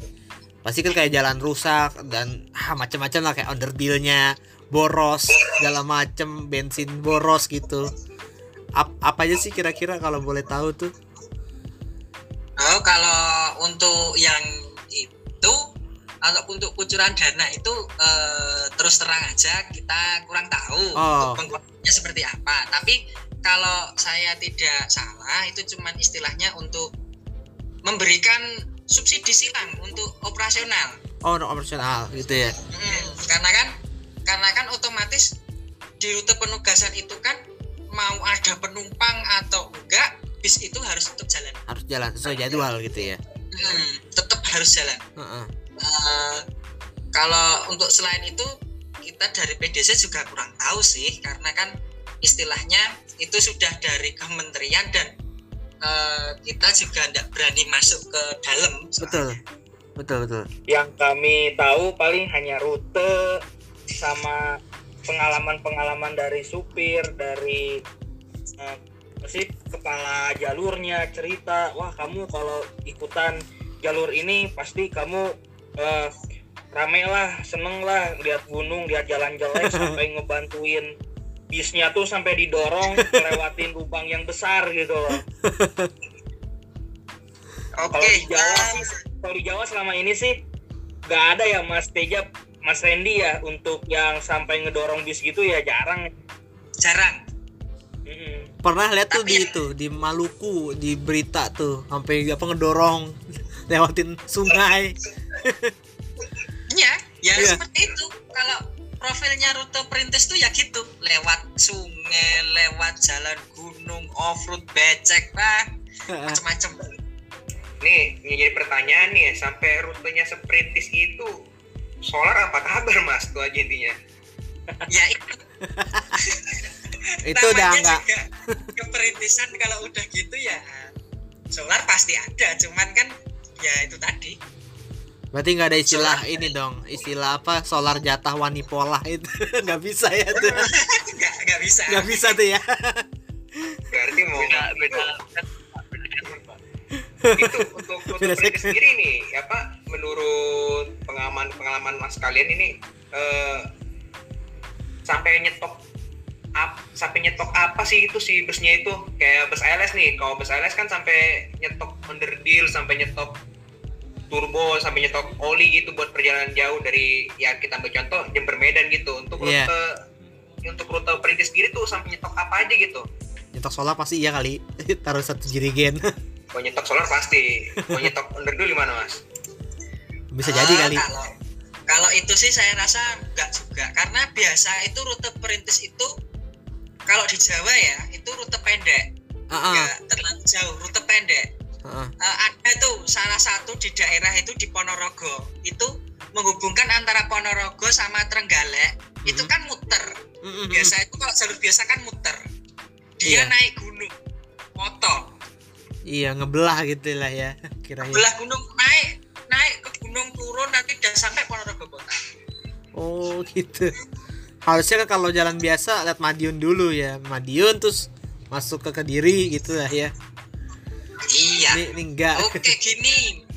Pasti kan kayak jalan rusak dan ah, macam-macam lah kayak underdealnya boros segala macem bensin boros gitu. Ap- apa aja sih kira-kira kalau boleh tahu tuh? Oh, kalau untuk yang itu, kalau untuk kucuran dana itu eh, terus terang aja kita kurang tahu Oh. penggunaannya seperti apa. Tapi kalau saya tidak salah itu cuman istilahnya untuk memberikan subsidi silang untuk operasional. oh no operasional gitu ya Mm, karena kan karena kan otomatis di rute penugasan itu kan mau ada penumpang atau enggak bis itu harus tetap jalan. harus jalan sesuai jadwal gitu ya Hmm, tetap harus jalan. Heeh. Eh, kalau untuk selain itu kita dari PDC juga kurang tahu sih karena kan istilahnya itu sudah dari kementerian dan eh, kita juga tidak berani masuk ke dalam. betul betul betul yang kami tahu paling hanya rute sama pengalaman-pengalaman dari supir dari eh, sih kepala jalurnya cerita wah kamu kalau ikutan jalur ini pasti kamu eh, rame lah seneng lah lihat gunung lihat jalan jelek sampai ngebantuin bisnya tuh sampai didorong lewatin lubang yang besar gitu loh. Oke, kalau di Jawa sih kalau di Jawa selama ini sih nggak ada ya Mas Teja Mas Randy ya untuk yang sampai ngedorong bis gitu ya jarang. Jarang. Mm-mm. pernah lihat tuh di ya- itu di Maluku di berita tuh sampai apa ngedorong lewatin sungai Ya, ya Iya. seperti itu. Kalau profilnya rute perintis tuh ya gitu, lewat sungai, lewat jalan gunung, off road becek lah, macam-macam. Nih, ini jadi pertanyaan nih, sampai rutenya seperintis itu solar apa kabar mas? Tuh aja intinya. Ya itu itu udah namanya nggak juga keperintisan kalau udah gitu ya solar pasti ada, cuman kan ya itu tadi. berarti nggak ada istilah Solar. ini dong istilah apa solar jatah wanipola itu nggak bisa ya tuh nggak nggak bisa. nggak bisa tuh ya Berarti mau beda beda itu untuk untuk sendiri nih, apa menurut pengalaman pengalaman mas kalian ini eh, sampai nyetok ap, sampai nyetok apa sih itu si busnya itu? Kayak bus ALS nih kalau bus ALS kan sampai nyetok underdeal sampai nyetok turbo sampai nyetok oli gitu buat perjalanan jauh dari ya kita ambil contoh Jember Medan gitu. Untuk Iya. rute untuk rute perintis sendiri tuh sampai nyetok apa aja gitu. Nyetok solar pasti iya kali. Taruh satu jirigen kalau nyetok solar pasti. Kalau nyetok underdeal gimana mas? Bisa jadi kali. Kalau kalau itu sih saya rasa enggak juga. Karena biasa itu rute perintis itu kalau di Jawa ya itu rute pendek, enggak terlalu jauh, rute pendek. ah. Eh, ada tuh salah satu di daerah itu di Ponorogo itu menghubungkan antara Ponorogo sama Trenggalek itu Mhm. kan muter Mm, mm, mm. biasa itu kalau jalur biasa kan muter dia Iya. naik gunung motor iya ngebelah gitu lah ya kiranya belah gunung naik naik ke gunung turun nanti udah sampai Ponorogo kota oh gitu harusnya kan kalau jalan biasa lihat Madiun dulu ya. Madiun terus masuk ke Kediri gitu lah ya. Iya. Ini, ini enggak. Oke gini.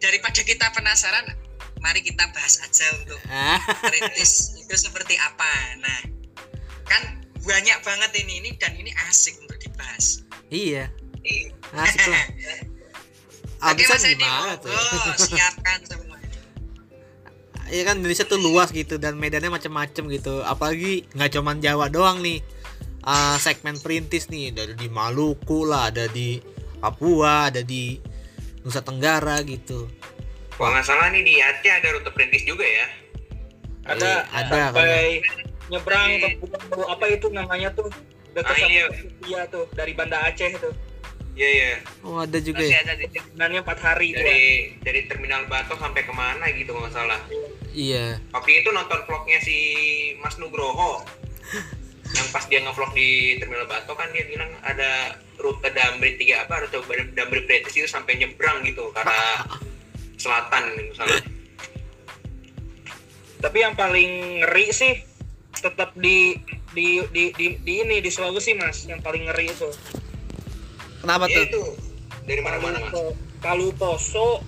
Daripada kita penasaran mari kita bahas aja untuk ah. perintis itu seperti apa. Nah kan banyak banget ini ini dan ini asik untuk dibahas. Iya. Asik lah. Oke Mas Edi, tuh? Monggo, siapkan semua. Iya kan Indonesia tuh luas gitu dan medannya macam-macam gitu. Apalagi nggak cuman Jawa doang nih. Ah, segmen perintis nih dari di Maluku lah, ada di Papua, ada di Nusa Tenggara gitu. Kalau nggak salah nih di Aceh ada rute perintis juga ya. ada Iya, ada, sampai nyebrang ke pulau apa itu namanya tuh dekat Ah, iya. iya tuh dari Banda Aceh tuh Iya iya. Oh ada juga masih ya. ada di sebenarnya empat hari itu Dari dari terminal Batok sampai ke mana gitu nggak salah. Iya. Waktu itu nonton vlognya si Mas Nugroho yang pas dia ngevlog di terminal Batok kan dia bilang ada rute Damri tiga apa rute Damri Perintis itu sampai nyebrang gitu ke arah selatan misalnya. tapi yang paling ngeri sih tetap di di di di, di ini di Sulawesi mas yang paling ngeri itu Kenapa Ya tuh? itu dari mana-mana mas. Palu, Palu Poso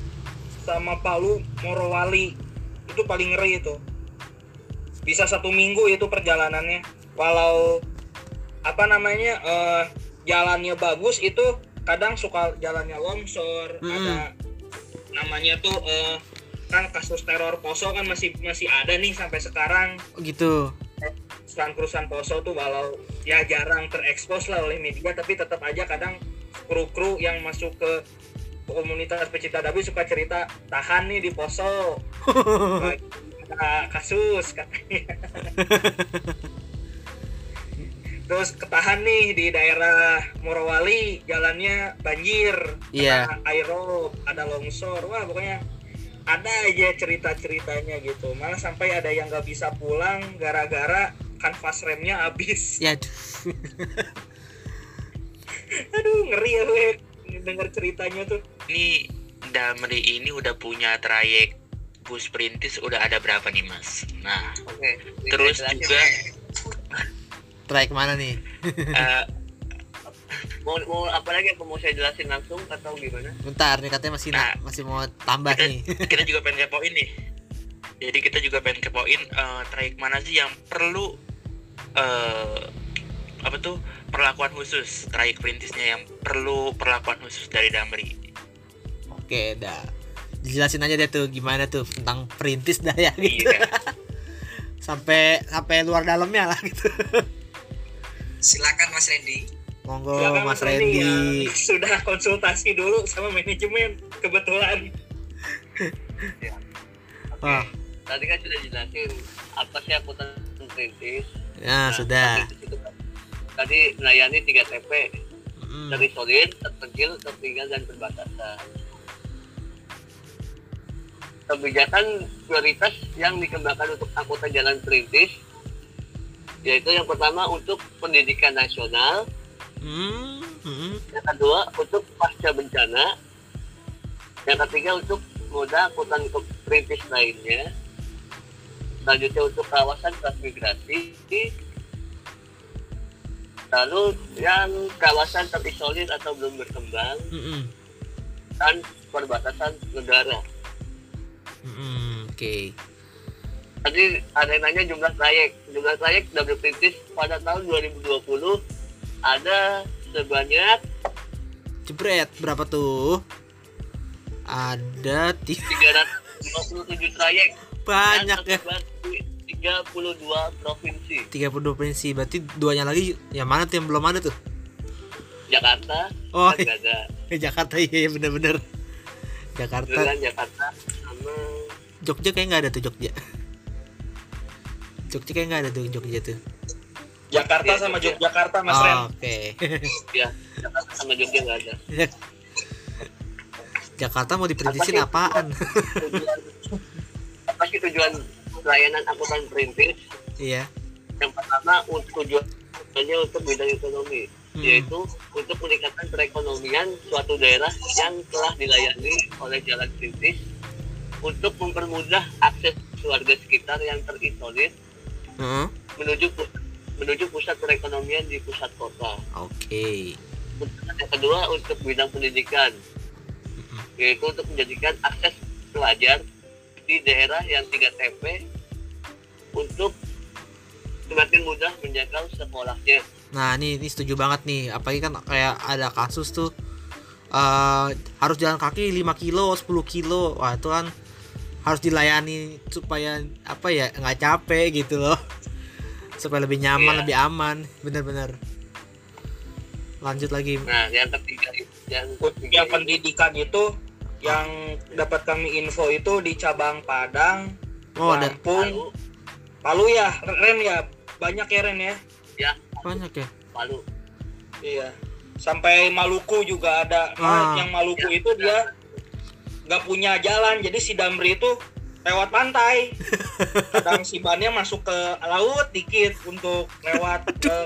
sama Palu Morowali itu paling ngeri itu bisa satu minggu itu perjalanannya walau apa namanya eh, jalannya bagus itu kadang suka jalannya longsor Hmm. ada namanya tuh eh, kan kasus teror Poso kan masih masih ada nih sampai sekarang Oh, gitu. kerusuhan-kerusuhan Poso tuh walau ya jarang terekspos lah oleh media tapi tetap aja kadang kru-kru yang masuk ke komunitas pecinta dabi suka cerita tahan nih di Poso. Ada kasus katanya. Terus ketahan nih di daerah Morowali jalannya banjir Iya. kena air rob ada longsor. Wah pokoknya ada aja cerita-ceritanya gitu. Malah sampai ada yang nggak bisa pulang gara-gara kanvas remnya habis. Ya aduh. ngeri ya gue denger ceritanya tuh Ini Damri ini udah punya trayek bus perintis udah ada berapa nih mas? Nah oke terus juga Trayek mana nih? eh, mau mau apa lagi apa mau saya jelasin langsung atau gimana Bentar nih katanya masih na- masih mau tambah kita, nih. kita juga pengen kepoin nih. Jadi kita juga pengen kepoin eh, trayek mana sih yang perlu eh apa tuh perlakuan khusus trayek perintisnya yang perlu perlakuan khusus dari Damri. Oke, dah. Dijelasin aja deh tuh gimana tuh tentang perintis dah ya gitu. Iya. sampai sampai luar dalamnya lah gitu. Silakan Mas Randy. Monggo Silakan, Mas Randy, Randy. yang sudah konsultasi dulu sama manajemen kebetulan Wah, tadi kan sudah jelasin apa sih akuntan perintis ya Nah, sudah. itu tadi melayani 3 TP Mm. dari solid, terpencil, tertinggal dan perbatasan. Kebijakan prioritas yang dikembangkan untuk angkutan jalan perintis yaitu yang pertama untuk pendidikan nasional, Hmm, hmm. yang kedua untuk pasca bencana, yang ketiga untuk moda angkutan perintis lainnya, selanjutnya untuk kawasan transmigrasi, lalu yang kawasan terisolir atau belum berkembang, Mm-mm. dan perbatasan negara. Mm-mm. Oke. Tadi ada yang nanya jumlah trayek. Jumlah trayek W Perintis pada tahun 2020 ada sebanyak Jebret berapa tuh? Ada ti- 327 trayek banyak ya. Dan tersebar di 32 provinsi. 32 provinsi. Berarti duanya lagi yang mana tuh yang belum ada tuh? Jakarta, Oh, ada. Jakarta iya iya, bener-bener. Jakarta dengan Jakarta sama Jogja kayak nggak ada tuh Jogja Jogja kayak nggak ada tuh Jogja tuh Jakarta Iya, sama iya. Yogyakarta Mas Oh, Ren oke ya Jakarta sama Jogja nggak ada Jakarta mau diprediksi apaan tujuan apa sih tujuan layanan angkutan perintis iya yang pertama untuk tujuannya untuk bidang ekonomi Hmm. yaitu untuk meningkatkan perekonomian suatu daerah yang telah dilayani oleh jalan perintis untuk mempermudah akses warga sekitar yang terisolir Heeh. menuju menuju pusat perekonomian di pusat kota. oke Yang kedua untuk bidang pendidikan yaitu untuk menjadikan akses pelajar di daerah yang 3TP untuk semakin mudah menjangkau sekolahnya. Nah ini, ini setuju banget nih. Apalagi kan kayak ada kasus tuh eh Harus jalan kaki 5 kilo 10 kilo. Wah itu kan Harus dilayani supaya Apa ya nggak capek gitu loh. Supaya lebih nyaman Iya. Lebih aman. Bener-bener. Lanjut lagi. Nah, yang ketiga yang ketiga yang pendidikan itu yang dapat kami info itu di cabang Padang, Oh ada. Lampung, Palu, Palu ya, Ren ya, banyak ya Ren ya. ya banyak ya Palu. Iya. Sampai Maluku juga ada. Nah, Ah. yang Maluku itu dia nggak punya jalan, jadi si Damri itu lewat pantai. Kadang si bannya masuk ke laut dikit untuk lewat ke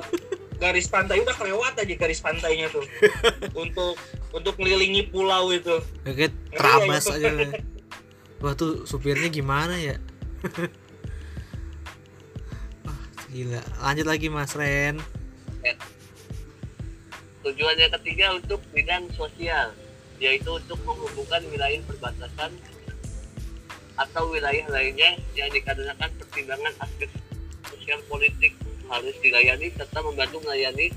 garis pantai udah kelewat aja garis pantainya tuh untuk untuk ngelilingi pulau itu Kayak terabas ya, aja lah. Wah tuh supirnya gimana ya gila. Lanjut lagi mas Ren. Tujuan yang ketiga untuk bidang sosial, yaitu untuk menghubungkan wilayah perbatasan atau wilayah lainnya yang dikarenakan pertimbangan aspek sosial politik. Harus dilayani serta membantu melayani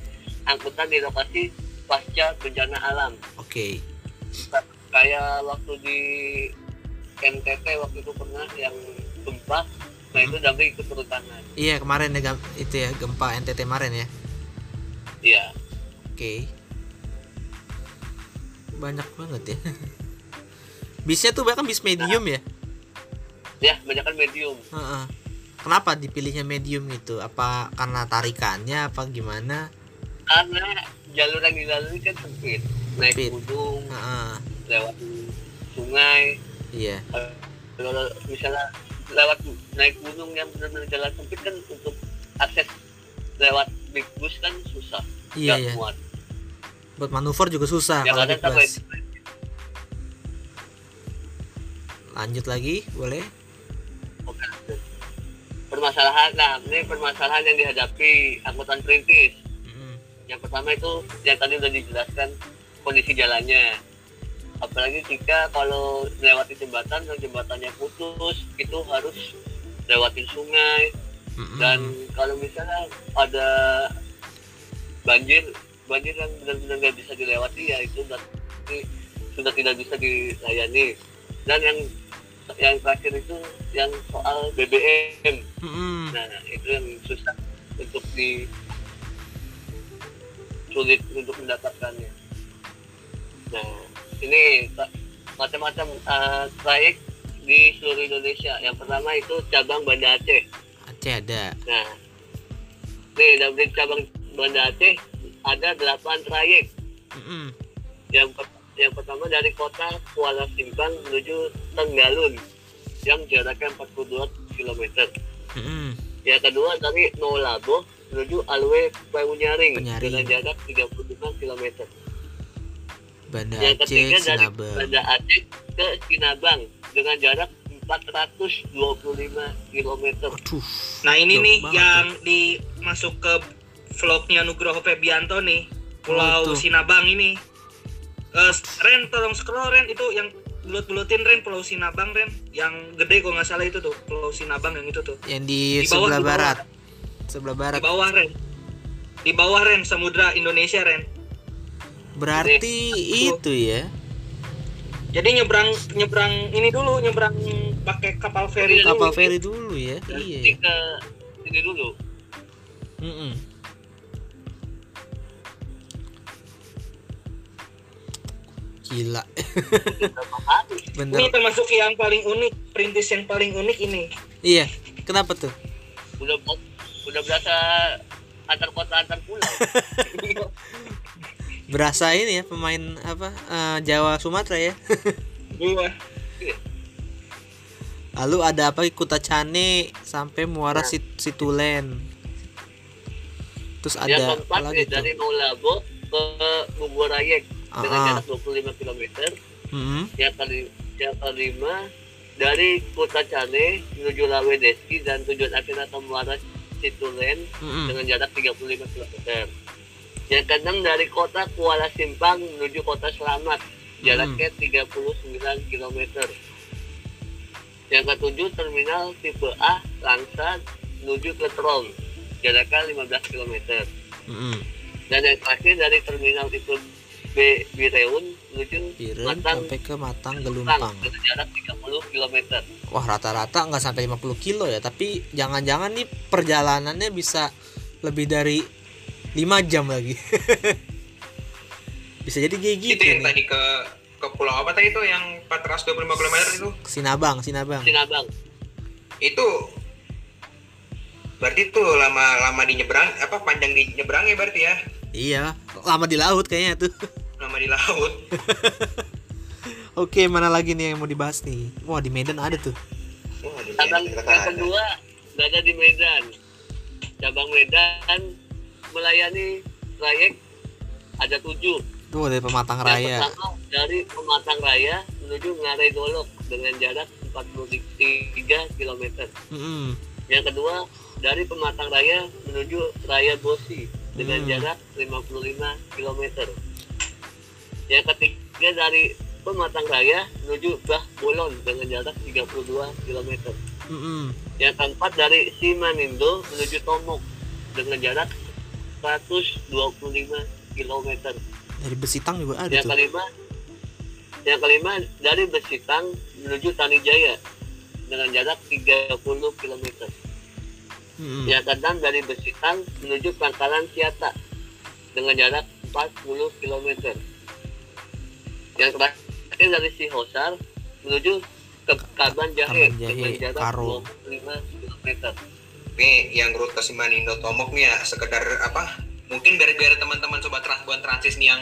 angkutan di lokasi pasca bencana alam. Oke. Kayak waktu di NTT waktu itu pernah yang gempa, nah itu Damri ikut turun tangan. Iya kemarin ya itu ya gempa NTT kemarin ya Iya. Oke Banyak banget ya Bisnya tuh bahkan bis medium ya Ya, banyak kan medium. Heeh. Kenapa dipilihnya medium gitu? Apa karena tarikannya apa gimana? karena jalur yang dilalui kan sempit naik Sempit. gunung Heeh. lewat sungai Iya kalau misalnya lewat naik gunung yang benar-benar jalan sempit kan untuk akses lewat big bus kan susah Iya nggak ya muat. Buat manuver juga susah yang kalau sampai bus. Lanjut lagi boleh? permasalahan nah ini permasalahan yang dihadapi angkutan perintis. Mm-mm. yang pertama itu yang tadi udah dijelaskan kondisi jalannya apalagi jika kalau melewati jembatan dan jembatannya putus itu harus lewatin sungai Mm-mm. dan kalau misalnya ada banjir banjir yang benar-benar nggak bisa dilewati ya itu berarti sudah tidak bisa dilayani dan yang yang terakhir itu yang soal BBM Mm-mm. nah itu yang susah untuk di sulit untuk mendapatkannya nah ini macam-macam uh, trayek di seluruh Indonesia yang pertama itu cabang Banda Aceh Aceh ada Nah, nih dari cabang Banda Aceh ada 8 trayek. Mm-mm. Yang per- yang pertama dari kota Kuala Simpang menuju Tenggalun yang jaraknya 42 km. Mm-mm. Yang kedua dari Nolabo menuju Alwe Pawunyaring Penyaring. dengan jarak 35 km. Banda Yang Aceh ketiga dari Sinabang Banda Aceh ke Sinabang dengan jarak 425 km. Aduh nah ini nih banget yang di masuk ke vlognya Nugroho Febianto nih Pulau Oh, itu. Sinabang ini. Eh, Ren tolong scroll Ren. Itu yang bulut-bulutin Ren. Pulau Sinabang Ren. Yang gede kok nggak salah itu tuh. Pulau Sinabang yang itu tuh. Yang di, Di bawah, sebelah di bawah. barat. Sebelah di barat bawah Ren. Di bawah Ren. Samudra Indonesia Ren Berarti itu ya? Jadi nyebrang nyebrang ini dulu nyebrang pakai kapal feri dulu Kapal feri dulu ya? Dan Iya. ya ke sini dulu. Mm-mm. Gila. Berapa hari Ini bener termasuk yang paling unik, perintis yang paling unik ini. iya. Kenapa tuh? Udah udah berasa antar kota antar pulau berasa ini ya pemain apa eh, Jawa Sumatera ya Iya. lalu ada apa Kuta Cane sampai Muara Nah. Sit- Situlen terus yang ada keempat apa lagi tuh dari Maulabo ke Bogorayek dengan Ah, ah. jarak 25 km Mm-mm. yang kali yang kelima dari Kota Cane menuju Lawedeski dan tujuan akhir atau Muara Situlen Mm-mm. dengan jarak 35 km. Yang keenam dari kota Kuala Simpang menuju kota Selamat, jaraknya 39 km. Yang ketujuh terminal tipe A Langsa menuju ke Trom, jaraknya 15 km. Mm-mm. Dan yang terakhir dari terminal tipe B Bireun menuju Piren Matang sampai ke Matang Tang Gelumpang jarak 30 km. wah rata-rata nggak sampai 50 kilo ya tapi jangan-jangan nih perjalanannya bisa lebih dari 5 jam lagi. Bisa jadi kayak gitu itu yang nih. tadi ke ke pulau apa tadi itu yang 425 km itu? Sinabang Sinabang. Sinabang. itu berarti tuh lama lama di nyebrang apa panjang di nyebrangnya berarti ya? Iya lama di laut kayaknya tuh lama di laut. Oke mana lagi nih yang mau dibahas nih? Wah di Medan ada tuh. Wah, di Cabang Medan yang ada. kedua berada di Medan. Cabang Medan melayani trayek ada tujuh. tuh dari Pematang Yang Raya pertama dari Pematang Raya menuju Ngarai Dolok dengan jarak 43 km. Mm-mm. Yang kedua dari Pematang Raya menuju Raya Bosi dengan Hmm. jarak 55 km. Yang ketiga dari Pematang Raya menuju Bah Bolon dengan jarak 32 km. Mm-mm. Yang keempat dari Simanindo menuju Tomok dengan jarak 125 km. dari Besitang juga ada Yang tuh kelima, yang kelima dari Besitang menuju Tanijaya dengan jarak 30 km. Mm-mm. Yang keenam dari Besitang menuju Pangkalan Siata dengan jarak 40 km. Yang terakhir dari Sihosar menuju ke Kaban Jahe Kaban Jahe, dengan jarak Karo. 25 km. Nih yang rute Simanindo Tomok nih ya sekedar apa? Mungkin biar biar teman-teman sobat transbuan transis nih yang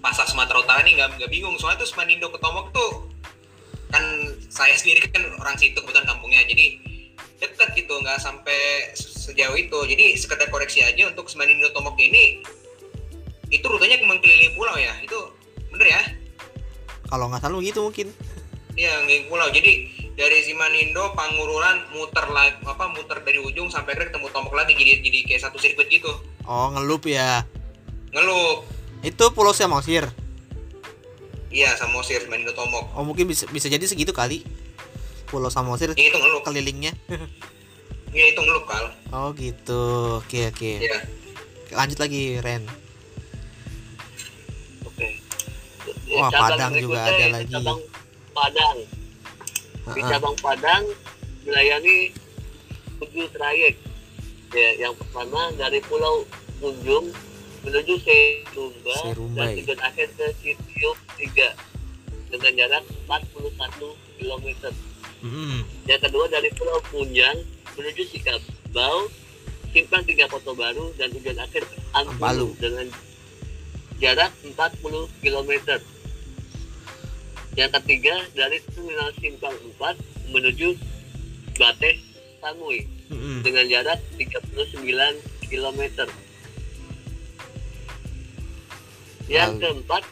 pasar Sumatera Utara nih nggak nggak bingung. Soalnya tuh Simanindo ke Tomok tuh kan saya sendiri kan orang situ kebetulan kampungnya jadi dekat gitu nggak sampai sejauh itu. Jadi sekedar koreksi aja untuk Simanindo Tomok ini itu rutenya mengelilingi pulau ya. Itu bener ya? Kalau nggak salah gitu mungkin Iya, ngeliling pulau. Jadi dari Simanindo, Pangurulan muter lagi apa muter dari ujung sampai akhirnya ketemu Tomok lagi jadi jadi kayak satu sirkuit gitu. oh ngelup ya Ngelup. itu Pulau Samosir Iya, Samosir Simanindo Tomok. oh mungkin bisa bisa jadi segitu kali Pulau Samosir Ya itu ngelup. kelilingnya Ya itu ngelup kal. oh gitu oke oke Iya. lanjut lagi Ren Oke. Wah, Cabang Padang juga ada lagi. Cabang Padang. Di cabang Padang melayani tujuh trayek. Ya, yang pertama dari Pulau Unjung menuju Serumba dan Serumbai. tujuan akhir ke Sitiup 3 dengan jarak 41 km. Mm-mm. Yang kedua dari Pulau Punjang menuju Sikabau, Simpang Tiga Kota Baru dan tujuan akhir Ampalu. Ampalu dengan jarak 40 km. Yang ketiga dari Terminal Simpang 4 menuju Bates Samui Mm-mm. dengan jarak 39 km. Yang Lalu. keempat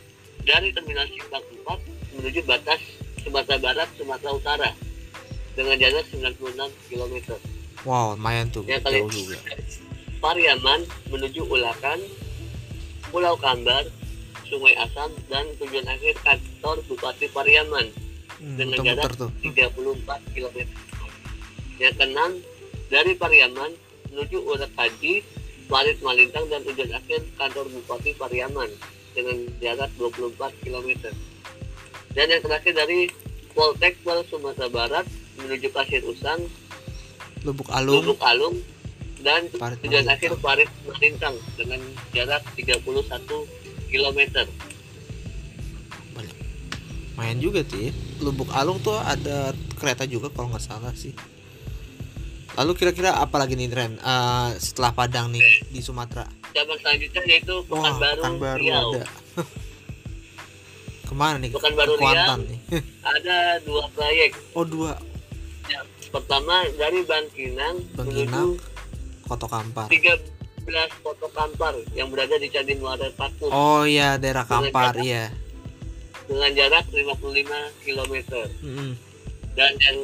dari Terminal Simpang 4 menuju batas Sumatera Barat Sumatera Utara dengan jarak 96 km. wow lumayan tuh Yang kali jauh juga Pariaman menuju Ulakan, Pulau Kambar, Sungai Asam dan tujuan akhir kantor Bupati Pariaman Hmm, dengan jarak tuh 34 km. Yang keenam dari Pariaman menuju Urat Haji, Parit Malintang dan tujuan akhir kantor Bupati Pariaman dengan jarak 24 km. Dan yang terakhir dari Poltek Pol Sumatera Barat menuju Pasir Usang, Lubuk Alung Lubuk Alung dan tujuan akhir Parit Malintang dengan jarak 31 km. main juga ya Lubuk Alung tuh ada kereta juga kalau nggak salah sih. Lalu kira-kira apa lagi nih tren eh, setelah Padang nih di Sumatera. Cabang selanjutnya yaitu Pekanbaru Pekanbaru Riau. ada. Ke mana nih? Pekanbaru Ke Kuantan Riau. nih. Ada dua proyek. Oh dua. Yang pertama dari Bangkinang Bangkinang Koto Kampar. 13 Kota Kampar yang berada di Candi Muara Pakus oh iya daerah Kampar iya. Dengan jarak 55 km Mm-mm. dan yang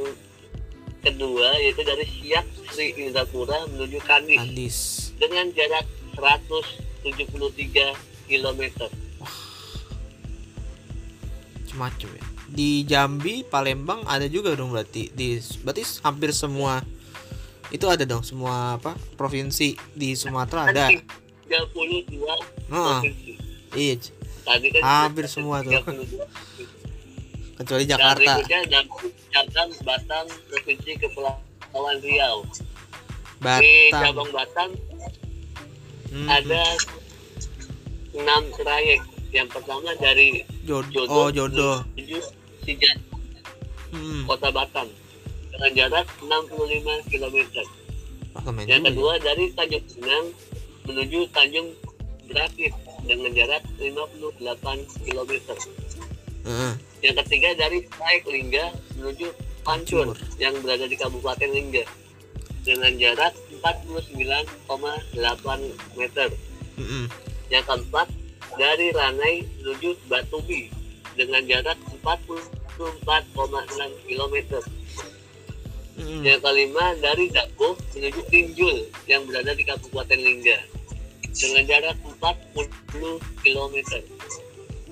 kedua yaitu dari Siak Sri Indrapura menuju Kandis. Andis dengan jarak 173 km macam ya. Di Jambi Palembang ada juga dong berarti. Di berarti hampir semua itu ada dong semua apa provinsi di Sumatera ada 32 Heeh. provinsi iya tadi kan Hampir semua tuh. 32. kecuali Jakarta cabang Batam Provinsi Kepulauan Riau. Di Batam cabang Batam Mhm. ada enam trayek. Yang pertama dari jodoh Jodoh, oh jodoh menuju Sijan, hmm. Kota Batam dengan jarak 65 km. Yang ya. kedua dari Tanjung Pinang menuju Tanjung Berakit dengan jarak 58 km. Heeh. Yang ketiga dari Trayek Lingga menuju Pancur yang berada di Kabupaten Lingga dengan jarak 49,8 meter. Mm-mm. Yang keempat dari Ranai menuju Batubi dengan jarak 44,6 km. Mm-mm. Yang kelima dari Dago menuju Tinjul yang berada di Kabupaten Lingga dengan jarak 40 km.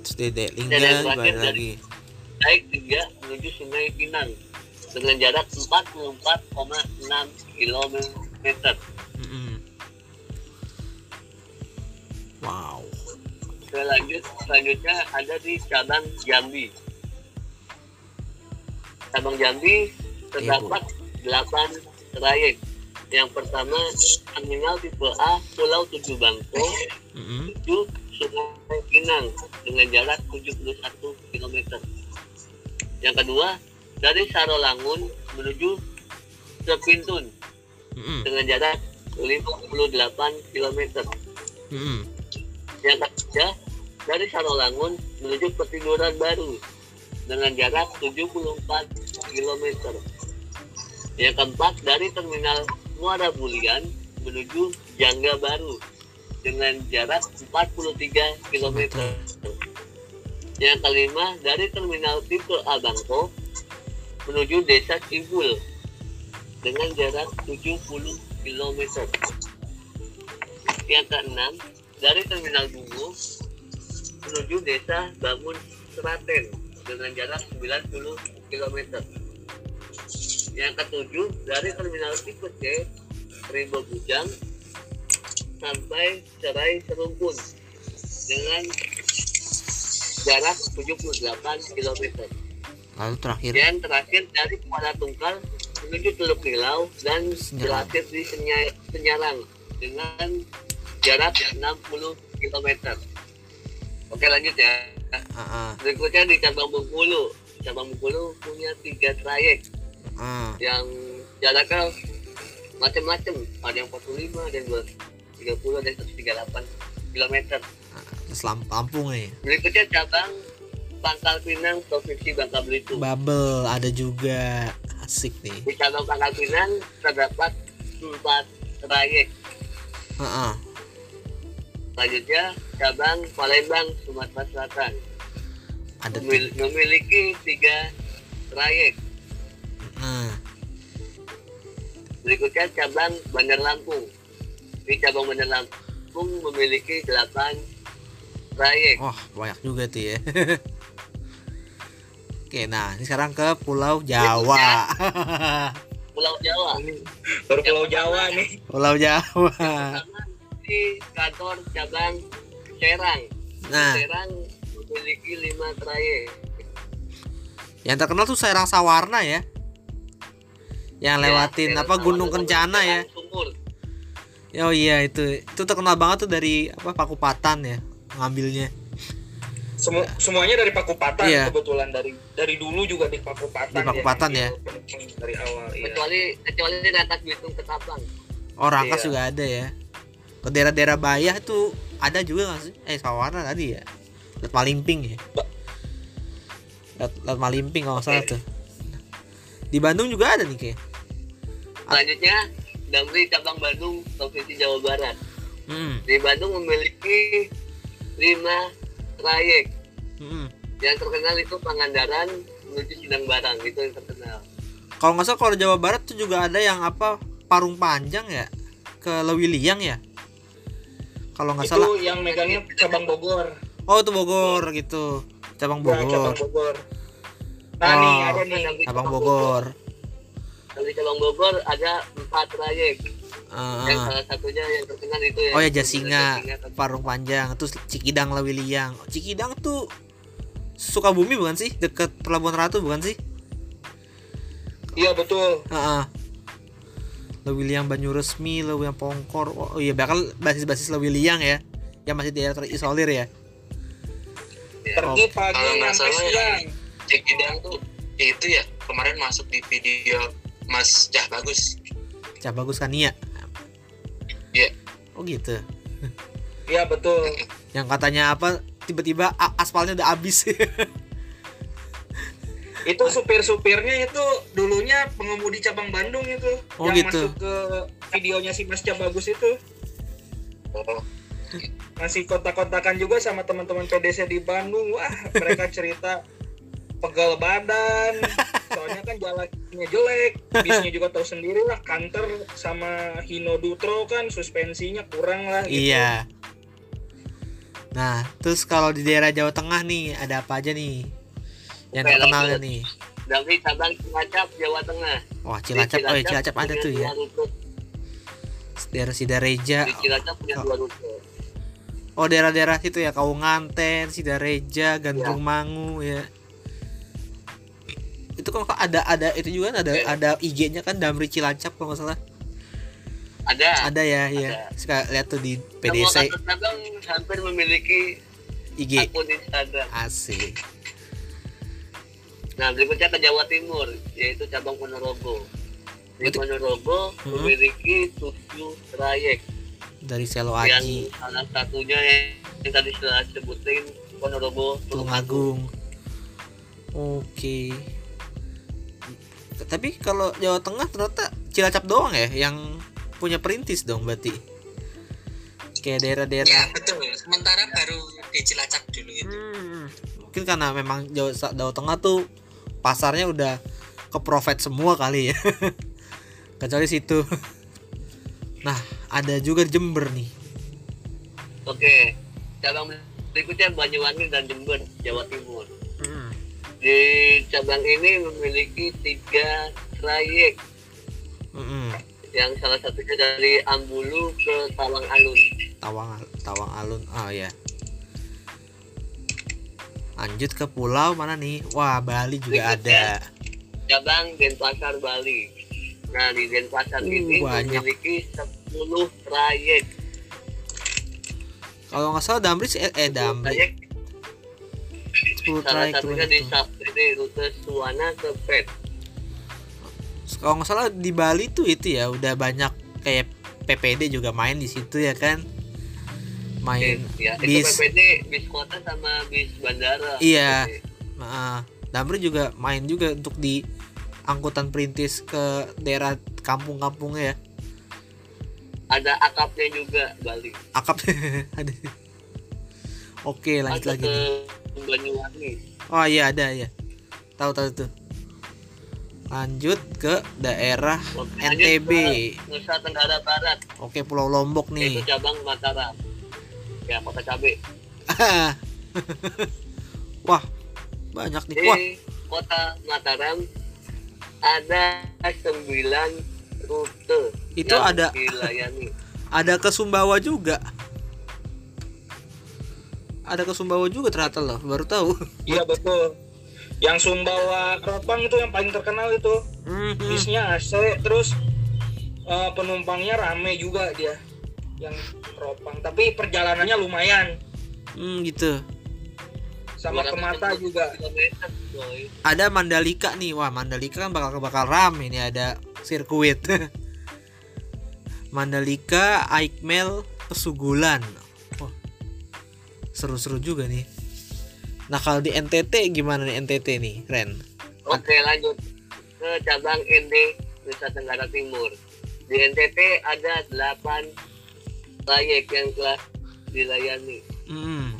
Terus Dede Dan Lingga yang terakhir dari- naik juga menuju Sungai Pinang dengan jarak 44,6 km. Mm-mm. wow Selanjut, selanjutnya ada di cabang Jambi. Cabang Jambi terdapat 8 trayek. Yang pertama terminal tipe A Pulau Tujuh Bangko Mm-mm. menuju Sungai Pinang dengan jarak 71 km. Yang kedua dari Sarolangun menuju Sepintun Mm-mm. dengan jarak 58 km. Mm-mm. Yang ketiga, dari Sarolangun menuju Petiduran Baru dengan jarak 74 km. Yang keempat, dari Terminal Muara Bulian menuju Jangga Baru dengan jarak 43 km. Yang kelima, dari Terminal Tipe A Bangko menuju Desa Cibul dengan jarak 70 km. Yang keenam, dari Terminal Bungu menuju Desa Bangun Seraten dengan jarak 90 km. Yang ketujuh, dari Terminal Tipe C Rimbo Bujang sampai Serai Serumpun dengan jarak 78 km. lalu terakhir Dan terakhir dari Kuala Tungkal menuju Teluk Nilau dan terakhir di Senya- Senyarang dengan jarak 60 km. Oke lanjut ya. Ah, ah, Berikutnya di cabang Bengkulu. Cabang Bengkulu punya tiga trayek ah. yang jaraknya macam-macam. Ada yang 45, ada yang 30, ada yang 138 km. Terus Lamp- Lampung ya Berikutnya cabang Pangkal Pinang Provinsi Bangka Belitung. Bubble ada juga asik nih Di cabang Pangkal Pinang terdapat empat trayek. Ah, ah. Selanjutnya cabang Palembang Sumatera Selatan ada Memil- memiliki tiga trayek. Ah, Berikutnya cabang Bandar Lampung. Di cabang Bandar Lampung memiliki delapan trayek. wah banyak juga tuh ya Oke, nah ini sekarang ke Pulau Jawa. Pulau Jawa. baru Pulau Jawa nih Pulau Jawa. Di kantor cabang Serang. Nah, Serang memiliki lima trayek. yang terkenal tuh Serang Sawarna ya. Yang lewatin Ya, apa Serang Gunung Kencana ya. Sumur. Oh iya itu. Itu terkenal banget tuh dari apa Pakupatan ya ngambilnya. Semu- semuanya dari Pakupatan Iya. kebetulan dari dari dulu juga di Pakupatan Di Pakupatan ya. Penumpang dari awal iya. kecuali kecuali Rangkas Bitung ke Tapang Oh Rangkas Iya. juga ada ya. Ke daerah-daerah Bayah tuh ada juga nggak sih? Eh Sawarna tadi ya. Lihat Malimping ya. Ba- Lihat, Malimping kalau salah tuh. Di Bandung juga ada nih kayak. Selanjutnya Damri cabang Bandung provinsi Jawa Barat Hmm. di Bandung memiliki lima trayek hmm. yang terkenal itu Pangandaran menuju Sindang Barang itu yang terkenal Kalau nggak salah kalau Jawa Barat tuh juga ada yang apa parung panjang ya ke Lewiliang ya. Kalau nggak itu salah. yang megangnya cabang Bogor Oh itu Bogor gitu. Cabang Ya, cabang Bogor. Bogor nah Oh. nih ada nih Cabang Bogor. Di cabang Bogor ada empat trayek Ah, yang ah. salah satunya yang terkenal itu yang Oh ya Jasinga, Jasinga. parung panjang, terus Cikidang Lewiliang. Cikidang tuh Sukabumi bukan sih? Deket Pelabuhan Ratu bukan sih? iya betul Heeh. Lewiliang Banyuresmi, Lewiliang Pongkor. Oh iya, bakal basis-basis Lewiliang ya. Yang masih daerah terisolir ya. pergi pagi Kalau nggak sampai salah siang yang Cikidang tuh itu ya kemarin masuk di video Mas Jah Bagus. Cah bagus kan iya. Iya. Oh gitu. iya betul Yang katanya apa tiba-tiba aspalnya udah habis. itu supir-supirnya itu dulunya pengemudi cabang Bandung itu Oh, yang gitu. masuk ke videonya si Mas Bagus itu Oh, masih kontak-kontakan juga sama teman-teman PDC di Bandung wah mereka cerita pegal badan soalnya kan jalannya jelek bisnya juga tahu sendiri lah kanter sama Hino Dutro kan suspensinya kurang lah gitu. iya. Nah, terus kalau di daerah Jawa Tengah nih ada apa aja nih? Yang Oke, terkenal nih. Damri cabang Cilacap Jawa Tengah Wah, Di Cilacap, oh ya Cilacap ada tuh ya. Daerah Sidareja. di Cilacap punya Oh. dua rute Oh, daerah-daerah situ ya, Kaunganten, Sidareja, Gandrung Ya. Mangu ya. Itu kan ada ada itu juga kan ada Oke. ada IG-nya kan Damri Cilacap kalau nggak salah. ada Ada ya, ya. Ada. Suka lihat tuh di PDC cabang hampir memiliki IG. akun Instagram Asik. Nah, berikutnya ke Jawa Timur, yaitu cabang Ponorogo. Di Ponorogo Hmm. memiliki tujuh trayek, Dari Selo yang Aji, salah satunya yang, yang tadi sudah sebutin Ponorogo Tulungagung. Oke. Tapi kalau Jawa Tengah ternyata Cilacap doang ya yang punya perintis dong berarti. Kayak daerah-daerah ya betul. Sementara baru di Cilacap dulu itu. Hmm, mungkin karena memang Jawa, Jawa Tengah tuh pasarnya udah ke profit semua kali ya kecuali situ nah ada juga Jember nih Oke, cabang berikutnya Banyuwangi dan Jember, Jawa Timur. Hmm. Di cabang ini memiliki tiga trayek, Mm-mm. yang salah satunya dari Ambulu ke Tawang Alun. Tawang Tawang Alun ah ya lanjut ke pulau mana nih wah Bali juga ada Cabang Denpasar Bali. Nah, di Denpasar Uh, ini banyak. memiliki 10 trayek. kalau nggak salah Damri sih- eh, eh Damri Trayek 10 salah trayek satunya di rute Suwana ke Pet. kalau nggak salah di Bali tuh itu ya udah banyak kayak PPD juga main di situ ya kan main Ya, itu bis PPD bis kota sama bis bandara. Iya. Nah, Damri juga main juga untuk di angkutan perintis ke daerah kampung-kampungnya ya. Ada akapnya juga Bali. Akap ada. Oke, lanjut lagi ke nih. Banyuwangi. Oh iya ada ya. Tahu tahu tuh. Lanjut ke daerah Oke, NTB. ke Nusa Tenggara Barat. Oke, Pulau Lombok nih. cabang Mataram. Ya, kota cabe. Wah, banyak nih. Di Wah, kota Mataram ada 9 rute Itu ada- dilayani. ada ke Sumbawa juga. Ada ke Sumbawa juga ternyata loh, baru tahu. iya betul. Yang Sumbawa Ropang itu yang paling terkenal itu. Mhm. bisnya AC terus eh, penumpangnya rame juga dia yang Ropang tapi perjalanannya lumayan. Hmm, gitu. sama ke mata juga. Ada Mandalika nih. Wah Mandalika kan bakal bakal ram ini ada sirkuit. Mandalika Aikmel Pesugulan seru-seru juga nih. Nah kalau di NTT gimana nih NTT nih Ren? Oke lanjut. Ke cabang ND Nusa Tenggara Timur. Di NTT ada 8 trayek yang telah dilayani. Hmm.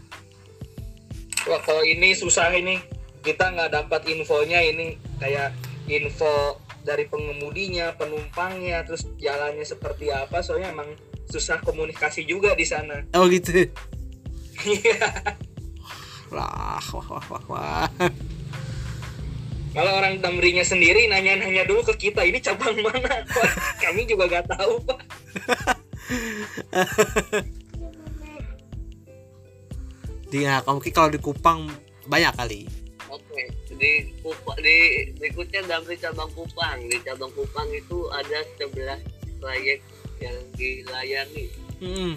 wah kalau ini susah ini. Kita nggak dapat infonya ini. Kayak info dari pengemudinya penumpangnya terus jalannya seperti apa. Soalnya emang susah komunikasi juga di sana. Oh gitu Iya. lah wah wah wah wah Malah orang Damrinya sendiri nanya-nanya dulu ke kita ini cabang mana? Wah, kami juga gak tahu pak. di nah, mungkin kalau di Kupang banyak kali Oke, di Kupang di berikutnya Damri cabang Kupang. Di cabang Kupang itu ada 11 trayek yang dilayani. hmm.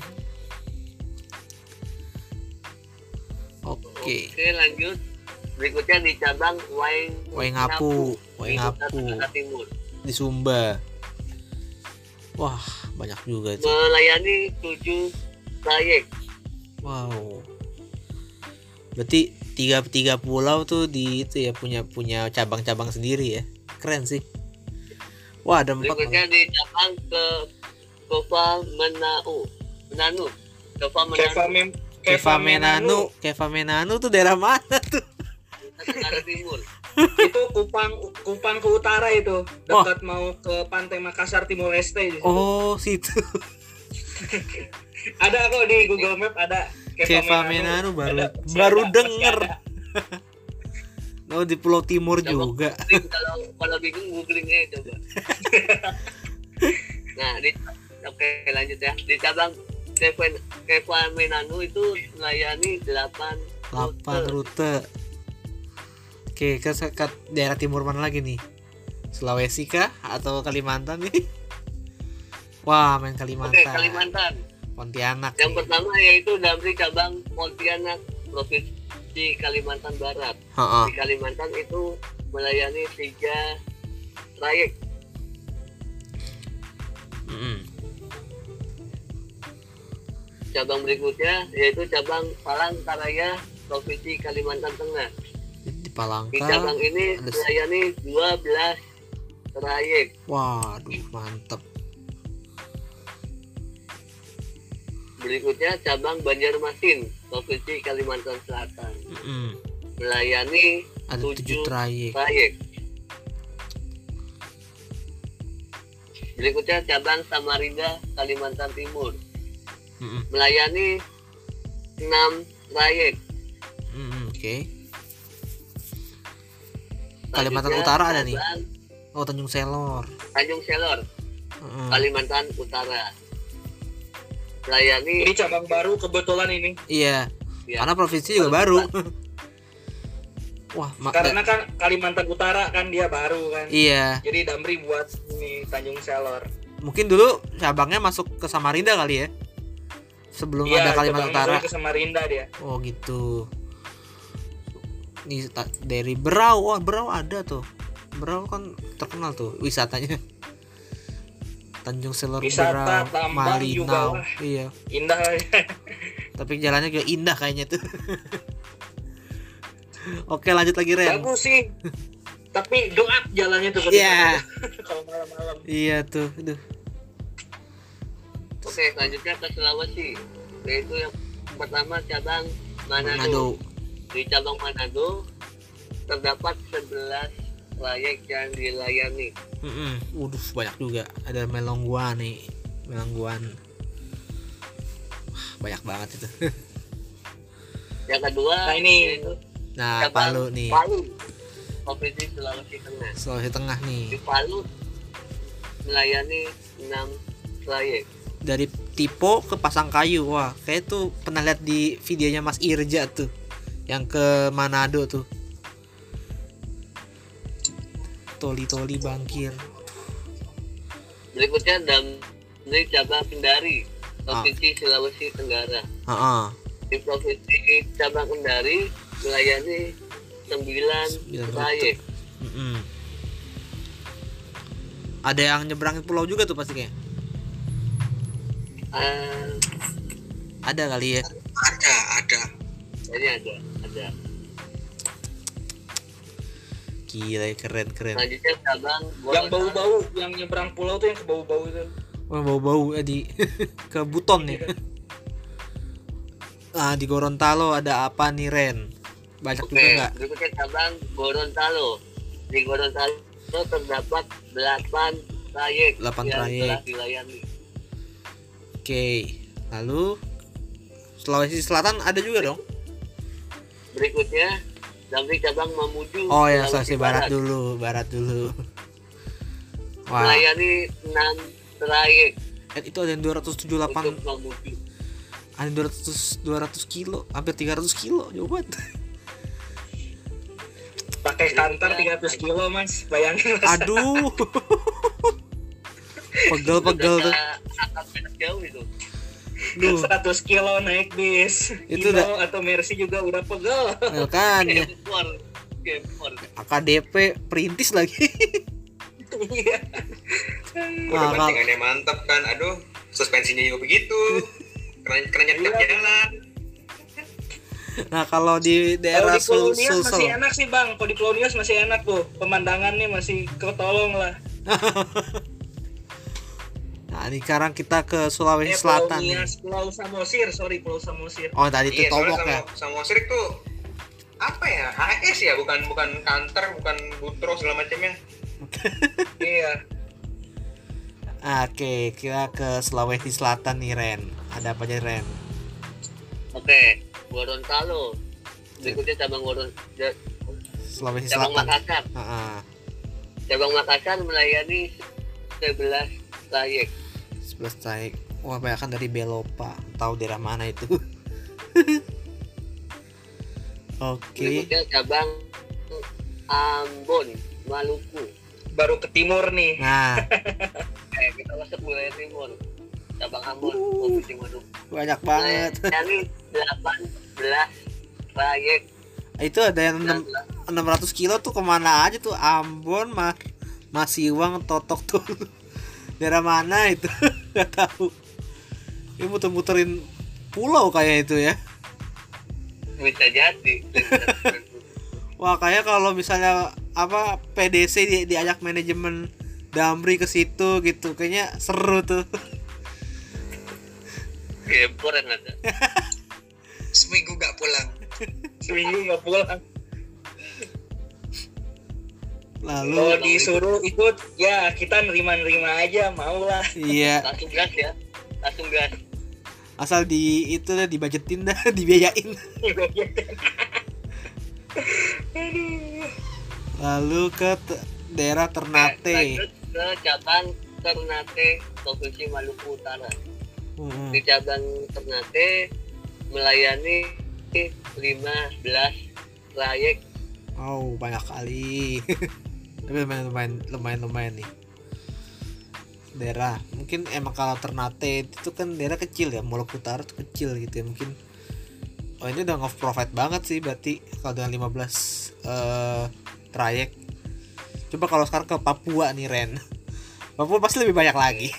Oke Oke, lanjut. Berikutnya di cabang Waing Waingapu Waingapu Timur. di Sumba wah banyak juga itu Melayani 7 trayek. wow berarti tiga tiga pulau tuh di itu ya punya punya cabang-cabang sendiri ya keren sih wah ada empat Berikutnya di cabang ke Kova Menau. Menanu. Kova Keva Menanu. Keva Menanu Keva Menanu tuh daerah mana tuh Timur. itu Kupang Kupang ke utara itu dekat mau ke pantai Makassar Timur Leste. oh situ Ada kok di Google Map ada Keva Menanu baru Ada. baru Ada, denger oh di Pulau Timur Coba juga googling, kalau kalau bingung googling aja coba. nah, di oke lanjut ya. Di cabang Keva Keva Menanu itu melayani 8 8 rute oke ke, ke daerah timur mana lagi nih Sulawesi kah atau Kalimantan nih wah main Oke, Kalimantan Kalimantan. Pontianak Yang nih. pertama yaitu Damri cabang Pontianak Provinsi Kalimantan Barat. Ha-ha. Di Kalimantan itu melayani tiga trayek. Mm-mm. Cabang berikutnya yaitu cabang Palangkaraya Provinsi Kalimantan Tengah. di Di Palangka cabang ini ada- melayani 12 trayek. waduh mantep Berikutnya cabang Banjarmasin Provinsi Kalimantan Selatan Mm-mm. melayani ada tujuh Tujuh. trayek trayek. Berikutnya cabang Samarinda Kalimantan Timur Mm-mm. melayani 6 trayek. Mm-mm, oke Kalimantan Selanjutnya, Utara ada nih oh Tanjung Selor Tanjung Selor Mm-mm. Kalimantan Utara melayani Ini cabang baru kebetulan ini. iya ya, karena provinsi juga baru wah Karena kan Kalimantan Utara kan dia baru kan. iya Jadi Damri buat ini Tanjung Selor. mungkin dulu cabangnya masuk ke Samarinda kali ya sebelum ada Kalimantan Utara. Ke Samarinda dia. oh gitu. Nih ta- dari Berau. Wah Berau ada tuh. Berau kan terkenal tuh wisatanya. Tanjung Selor Wisata, Berau Malinau. iya. Indah tapi jalannya juga indah kayaknya tuh. Oke lanjut lagi Ren. Bagus sih. Tapi gelap jalannya tuh Iya. kalau malam-malam. iya tuh aduh Oke, selanjutnya ke Sulawesi. Yaitu yang pertama cabang Manado. Manado Di cabang Manado terdapat 11 trayek yang dilayani. Mm-mm. Waduh banyak juga ada melongguan nih melongguan Wah, banyak banget itu Yang kedua Nah, ini- yaitu nah cabang Palu nih Palu. Provinsi Sulawesi Tengah. Sulawesi Tengah Di nih Palu melayani 6 trayek. Dari Tipo ke Pasangkayu wah kayak tuh pernah lihat di videonya Mas Irja tuh yang ke Manado tuh toli-toli bangkir Berikutnya dari cabang Kendari, Provinsi Sulawesi Tenggara. Heeh. Di Provinsi cabang Kendari melayani sembilan trayek. Mm-mm. Ada yang nyebrangin pulau juga tuh pasti kayak. Ah, Ada kali ya. ada ada ini ada, ada. Gila keren keren. Selanjutnya cabang yang Gorontalo. bau-bau yang nyebrang pulau tuh yang ke bau-bau itu Wah bau-bau eh, di ke Buton nih. Ah di Gorontalo ada apa nih Ren? Banyak Oke, juga nggak? berikutnya cabang Gorontalo. Di Gorontalo terdapat 8 trayek Delapan yang trayek. telah dilayani. Oke. Lalu Sulawesi Selatan ada juga dong? Berikutnya Damri cabang Mamuju. Oh ya Sulawesi Barat dulu, Barat dulu. Wah, Melayani 6 trayek eh, itu ada yang 278 untuk Mamuju. ada yang 200 200 kilo, hampir 300 kilo, jauh banget. pakai kantor 300 kilo mas bayangin mas Aduh. Pegel-pegel tuh. Jarak jauh itu. Duh, 100 kilo naik bis Itu udah- atau Mercy juga udah pegel ya kan ya. AKDP perintis lagi. Iya. Wah, Udah kalau- bantingannya mantep kan. Aduh, suspensinya juga begitu. Keren kerennya Iya. tetap jalan. Nah, kalau di Kalau daerah di Pulau Sul Nias masih Sulsel. enak sih bang Kalau di Nias masih enak tuh Pemandangannya masih ketolong lah Nah, ini sekarang kita ke Sulawesi Eh, Selatan Pulau Pulau Samosir Sorry Pulau Samosir Oh, tadi itu Iya, Tomok ya. sama Osirik tuh apa ya? AS ya, bukan bukan kantor, bukan butro segala macamnya. Iya Oke, kita ke Sulawesi Selatan nih, Ren. Ada apa aja, Ren? Oke, Gorontalo. Berikutnya cabang Gorontalo. Sulawesi Cabang Selatan. Makassar. Heeh. Cabang Makassar melayani 11 trayek. 11 trayek. Wah, banyak kan dari Belopa. Tahu daerah mana itu? Oke. Berikutnya cabang Ambon, Maluku. Baru ke timur nih Nah, Eh, kita masuk wilayah timur. Cabang Ambon, Uh. Provinsi Maluku. banyak banget. Melayani 18 trayek. itu ada yang 6, 600 kilo tuh ke mana aja tuh? Ambon, Ma Masiwang, Totok tuh. daerah mana itu? Gak tahu. Ini muter-muterin pulau kayak itu ya. Bisa jadi. Wah kayak kalau misalnya apa PDC di, diajak manajemen Damri ke situ gitu kayaknya seru tuh. Gempor yang ada. seminggu nggak pulang Seminggu nggak pulang Lalu Kalau disuruh ikut Ya kita nerima-nerima aja Mau lah iya Langsung gas ya. Langsung gas. asal di itu dah dibajetin dah dibiayain. Lalu ke te- daerah Ternate. Lanjut ke cabang Ternate, Provinsi Maluku Utara. Hmm. Di cabang Ternate melayani 15 trayek Oh banyak kali. Tapi lumayan lumayan lumayan lumayan nih. Daerah mungkin emang kalau Ternate itu kan daerah kecil ya, Maluku Utara tuh kecil gitu ya mungkin. Oh ini udah nge profit banget sih berarti kalau dengan 15 eh trayek. Coba kalau sekarang ke Papua nih Ren. Papua pasti lebih banyak lagi.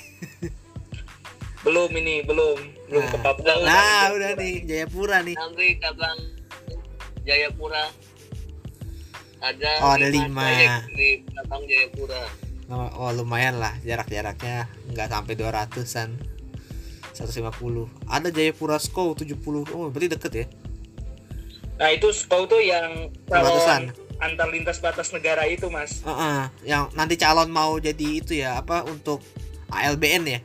Belum ini belum Belum Nah. ke Papua Nah, udah nih Jayapura nih. Sampai cabang Jayapura ada Oh, ada lima. di cabang Jayapura Oh, oh, lumayan lah jarak-jaraknya nggak sampai 200-an. 150. Ada Jayapura Skow 70. Oh, berarti deket ya. Nah itu SPO tuh yang calon antar lintas batas negara itu mas Heeh, yang nanti calon mau jadi itu ya apa untuk ALBN ya?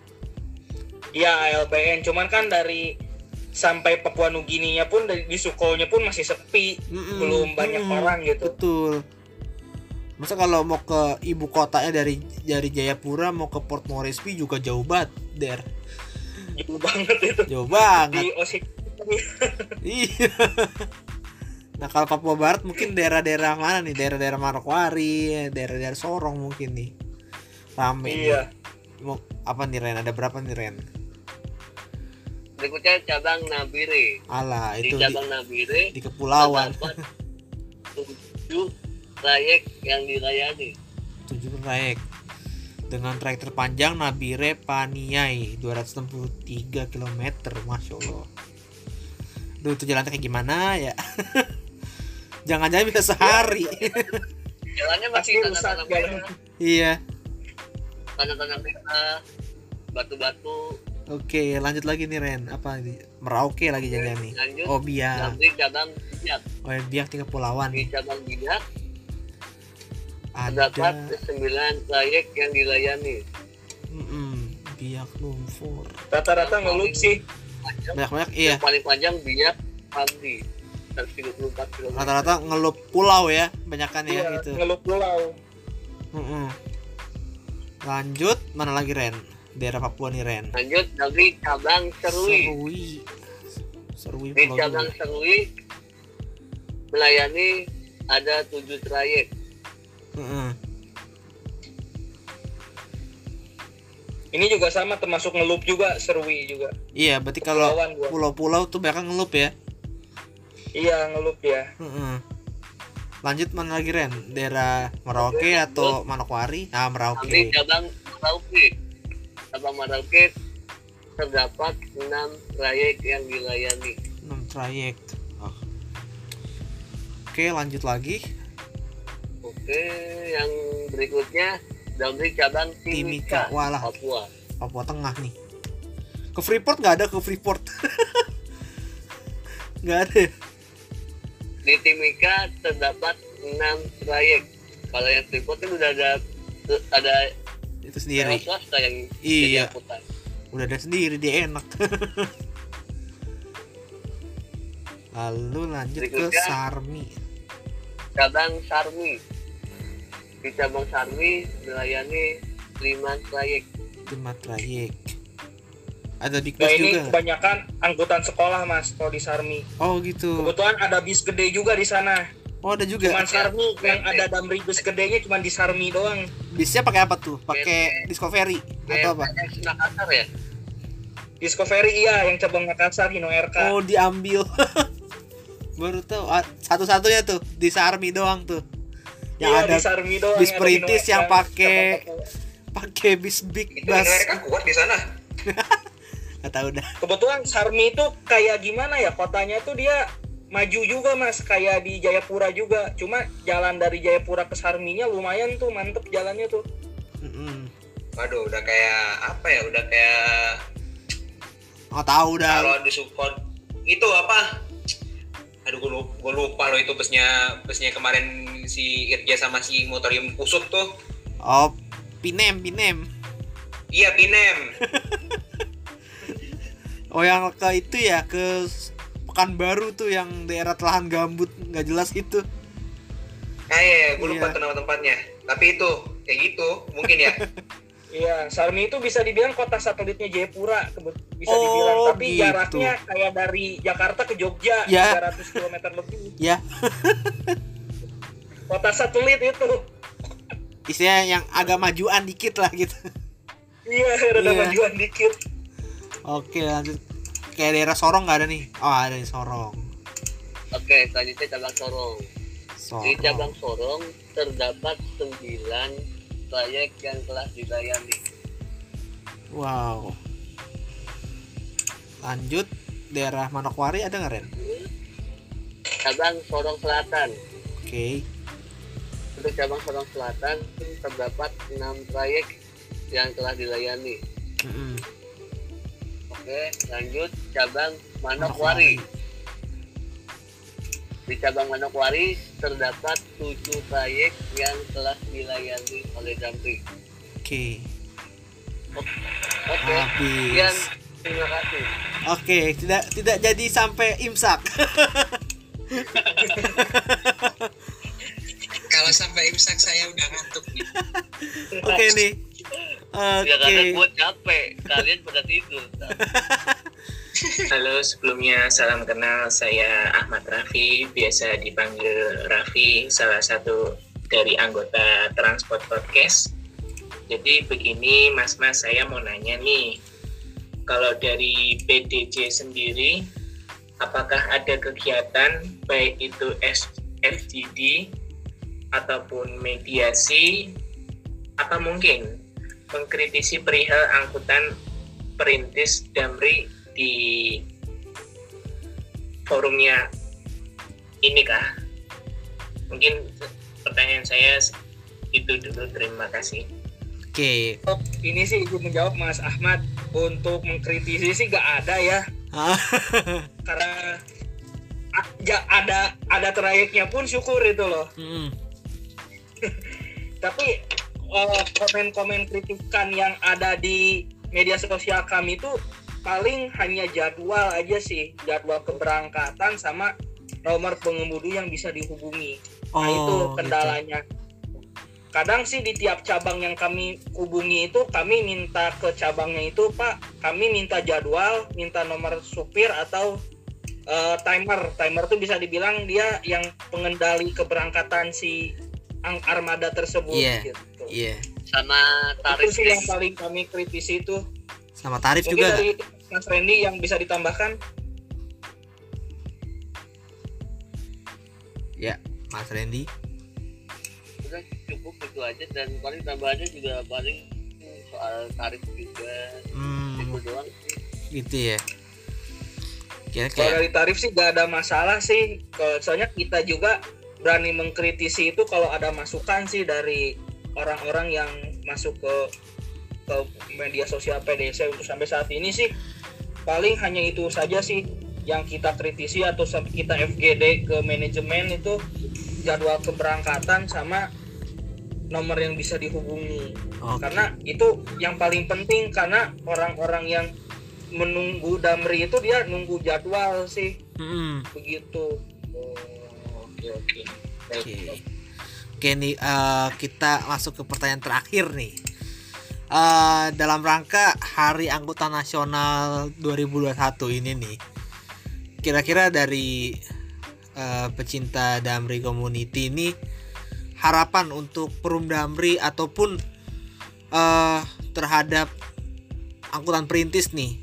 Iya LBN cuman kan dari sampai Papua Nugininya pun dari di Sukolnya pun masih sepi Mm-mm, belum banyak mm-mm, orang gitu Betul. Masa kalau mau ke ibu kotanya dari dari Jayapura mau ke Port Moresby juga jauh banget, Der. jauh banget itu Jauh banget. di Osik Iya. Nah kalau Papua Barat mungkin daerah-daerah mana nih? Daerah-daerah Manokwari, daerah-daerah Sorong mungkin nih. Rame. iya Mau apa nih Ren? Ada berapa nih Ren? Berikutnya cabang Nabire. Alah, di itu di, cabang Nabire di kepulauan. tujuh trayek yang dilayani tujuh trayek. Dengan trayek terpanjang Nabire Paniai 263 km Masya Allah. Duh itu jalannya kayak gimana ya? Jangan-jangan bisa sehari. Jalannya masih tanah-tanah merah Iya. Tanah-tanah merah batu-batu Oke lanjut lagi nih Ren. Apa ini? Merauke lagi jangan nih. lanjut. Oh biak. Damri cabang biak. Oh ya, biak tiga pulauan. Di nih cabang biak. Ada terdapat sembilan trayek yang dilayani. Mm-mm, Biak lumpur. Rata-rata ngelup sih. Banyak-banyak iya. Yang paling panjang biak Pandi. 134 km Rata-rata ngelup pulau ya Banyakan ya Iya, gitu. ngelup pulau. Mm-mm. Lanjut mana lagi Ren? Daerah Papua nih Ren. lanjut dari cabang Serui Serui. Serui di cabang juga. Serui melayani ada tujuh trayek Heeh. Ini juga sama termasuk ngelup juga Serwi juga. Iya, berarti kalau pulau-pulau tuh bakal ngelup ya. Iya ngelup ya. Heeh. Lanjut mana lagi Ren? Daerah Merauke atau Manokwari? Ah, Nanti Merauke. cabang Merauke cabang Merauke terdapat enam trayek yang dilayani 6 trayek. Oh. Oke, lanjut lagi. oke yang berikutnya dari cabang Timika. Timika Walah, Papua Papua Tengah nih. Ke Freeport nggak ada ke Freeport. Nggak ada. di Timika terdapat enam trayek kalau yang Freeport itu udah ada ada Itu sendiri. swasta yang Iya. udah ada sendiri dia enak lalu lanjut ke Berikutnya. Sarmi cabang Sarmi di cabang Sarmi melayani lima trayek lima trayek ada di Nah ini juga kebanyakan angkutan sekolah mas kalau di Sarmi. oh gitu Kebetulan ada bis gede juga di sana. Oh ada juga. Cuman Sarmi yang ada damri bis gedenya cuma di Sarmi doang. bisnya pakai apa tuh? Pakai Discovery atau apa? Makassar ya? Discovery iya yang cabang Makassar Hino RK. oh diambil. Baru tahu. Ah, satu-satunya tuh di Sarmi doang tuh. Yang Iya, ada di Sarmi doang. bis perintis Hino- yang pakai pakai bis big bus mereka kuat di sana. nggak tahu dah. Kebetulan Sarmi itu kayak gimana ya? Kotanya tuh dia maju juga mas kayak di Jayapura juga cuma jalan dari Jayapura ke Sarminya lumayan tuh mantep jalannya tuh Mm-mm. Waduh, udah kayak apa ya? Udah kayak nggak tahu dah kalau di support itu apa? Aduh, gue lupa, gua lupa loh itu busnya busnya kemarin si Irja sama si Motorium kusut tuh. oh Pinem Pinem Iya, Pinem. Oh yang ke itu ya ke Pekanbaru tuh yang daerah lahan gambut nggak jelas itu. Ah iya, gue lupa Iya. tuh nama tempatnya. Tapi itu kayak gitu, mungkin ya. Iya, Sarmi itu bisa dibilang kota satelitnya Jayapura, bisa Oh, dibilang. Tapi gitu. jaraknya kayak dari Jakarta ke Jogja, Ya. 300 km lebih. Ya Kota satelit itu. istilahnya yang agak majuan dikit lah gitu. Iya, rada Iya. majuan dikit. Oke lanjut. Kayak daerah Sorong nggak ada nih? Oh ada di Sorong. oke selanjutnya cabang Sorong di cabang Sorong. Sorong terdapat sembilan trayek yang telah dilayani Wow. Lanjut daerah Manokwari ada nggak Ren? cabang Sorong Selatan Oke. untuk cabang Sorong Selatan terdapat enam trayek yang telah dilayani Mm-mm. Oke lanjut cabang Manokwari di cabang Manokwari terdapat tujuh trayek yang telah dilayani oleh Damri Oke. oke Habis. terima kasih Oke, tidak tidak jadi sampai imsak. Kalau sampai imsak saya udah ngantuk nih. Oke nih. Ya karena gue capek kalian pada tidur Halo, sebelumnya salam kenal. Saya Ahmad Raffi, biasa dipanggil Raffi, salah satu dari anggota Transport Podcast. Jadi begini, Mas-mas, saya mau nanya nih. kalau dari PDJ sendiri apakah ada kegiatan baik itu FGD ataupun mediasi atau mungkin mengkritisi perihal angkutan perintis Damri di forumnya ini kah? Mungkin pertanyaan saya itu dulu terima kasih. Oke. Oh, ini sih izin menjawab Mas Ahmad untuk mengkritisi sih gak ada ya karena a- ya ada ada trayeknya pun syukur itu loh Mm, tapi eh, komen-komen kritikan yang ada di media sosial kami itu paling hanya jadwal aja sih. Jadwal keberangkatan sama nomor pengemudi yang bisa dihubungi. Oh, nah itu gitu. kendalanya. Kadang sih di tiap cabang yang kami hubungi itu kami minta ke cabangnya itu pak kami minta jadwal minta nomor supir atau eh, timer. Timer tuh bisa dibilang dia yang pengendali keberangkatan si ang- armada tersebut Iya. gitu Iya. sama itu tarif sih yang paling kami kritisi itu. Sama tarif mungkin juga. dari Mas Randy yang bisa ditambahkan. Ya, Mas Randy. udah cukup itu aja. Dan paling tambahannya juga paling soal tarif juga. Hmm, itu doang sih. Gitu ya. Kira kalau dari tarif sih gak ada masalah sih. Soalnya kita juga berani mengkritisi itu kalau ada masukan sih dari orang-orang yang masuk ke ke media sosial PDC untuk sampai saat ini sih paling hanya itu saja sih yang kita kritisi atau kita FGD ke manajemen itu jadwal keberangkatan sama nomor yang bisa dihubungi Oke. karena itu yang paling penting karena orang-orang yang menunggu Damri itu dia nunggu jadwal sih Mm-mm. begitu Oh, oke. Baik. Oke. Oke nih eh, kita masuk ke pertanyaan terakhir nih. Eh, dalam rangka Hari Angkutan Nasional 2021 ini nih. Kira-kira dari eh, pecinta Damri Community ini harapan untuk Perum Damri ataupun eh, terhadap angkutan perintis nih.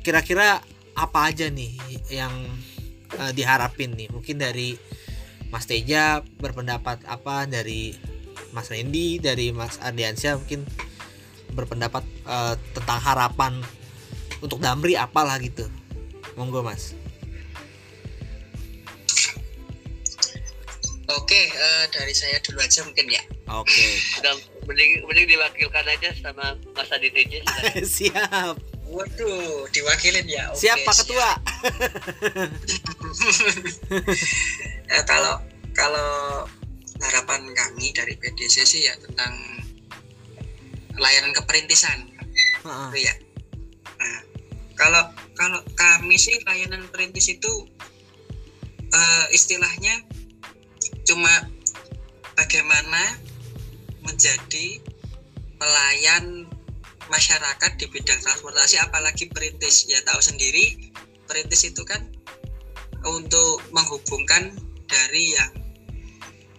Kira-kira apa aja nih yang eh, diharapin nih? Mungkin dari Mas Teja berpendapat apa dari Mas Randy dari Mas Ardiansyah mungkin berpendapat eh, tentang harapan untuk Damri apalah gitu. Monggo Mas. Oke, eh, dari saya dulu aja mungkin ya. oke. Udah mending mending diwakilkan aja sama Mas Adi TJ siap. Waduh, diwakilin ya. Oke, siap Pak Ketua Ya, kalau kalau harapan kami dari PDC sih ya tentang layanan keperintisan. Gitu ya. Nah, kalau kalau kami sih layanan perintis itu eh, istilahnya cuma bagaimana menjadi pelayan masyarakat di bidang transportasi apalagi perintis ya tahu sendiri perintis itu kan untuk menghubungkan dari yang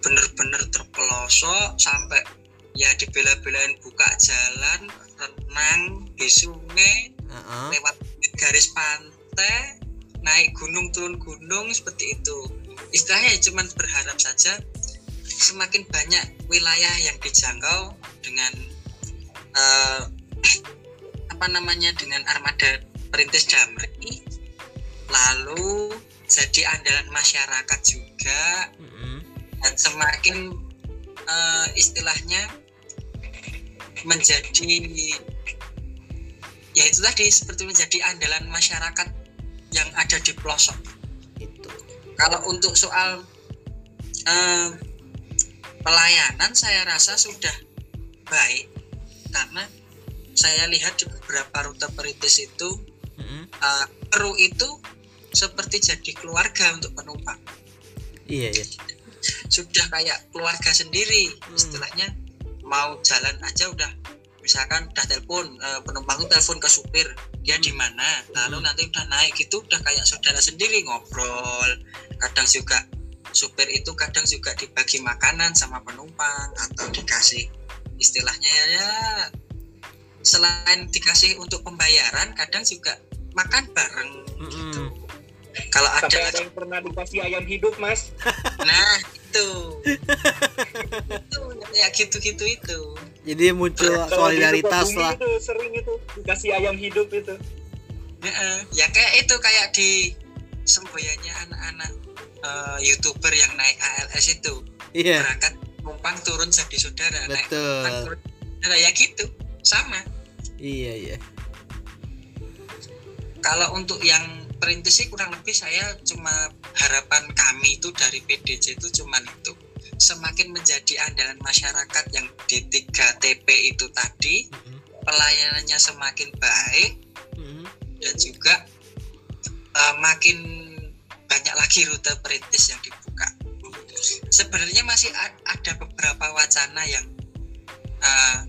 benar-benar terpelosok sampai ya dibela-belain buka jalan renang di sungai Heeh. lewat garis pantai naik gunung turun gunung seperti itu istilahnya ya cuman berharap saja semakin banyak wilayah yang dijangkau dengan eh, apa namanya dengan armada perintis Damri lalu jadi andalan masyarakat juga Mm-mm. dan semakin eh, istilahnya menjadi ya itu tadi seperti menjadi andalan masyarakat yang ada di pelosok. itu Kalau untuk soal eh, pelayanan saya rasa sudah baik karena saya lihat di beberapa rute perintis itu Mm-mm. eh, kru itu seperti jadi keluarga untuk penumpang. iya iya sudah kayak keluarga sendiri Hmm. istilahnya mau jalan aja udah misalkan udah telepon eh, penumpang itu telepon ke supir dia di mana lalu Hmm. nanti udah naik gitu udah kayak saudara sendiri ngobrol kadang juga supir itu kadang juga dibagi makanan sama penumpang atau dikasih istilahnya ya, ya selain dikasih untuk pembayaran kadang juga makan bareng Mm-mm. Kalau ada sampai ada yang pernah dikasih ayam hidup mas. Nah itu. Itu ya gitu-gitu itu. Jadi muncul solidaritas lah. itu sering itu dikasih ayam hidup itu. Heeh. ya kayak itu kayak di semboyannya anak-anak eh, youtuber yang naik ALS itu. Iya. Berangkat numpang turun jadi saudara naik numpang betul turun saudara. Ya gitu. Sama. Iya iya kalau untuk yang perintis sih kurang lebih saya cuma harapan kami itu dari PDJ itu cuma itu semakin menjadi andalan masyarakat yang di 3TP itu tadi Mm-mm. pelayanannya semakin baik Mm-mm. dan juga uh, makin banyak lagi rute perintis yang dibuka. Sebenarnya masih ada beberapa wacana yang uh,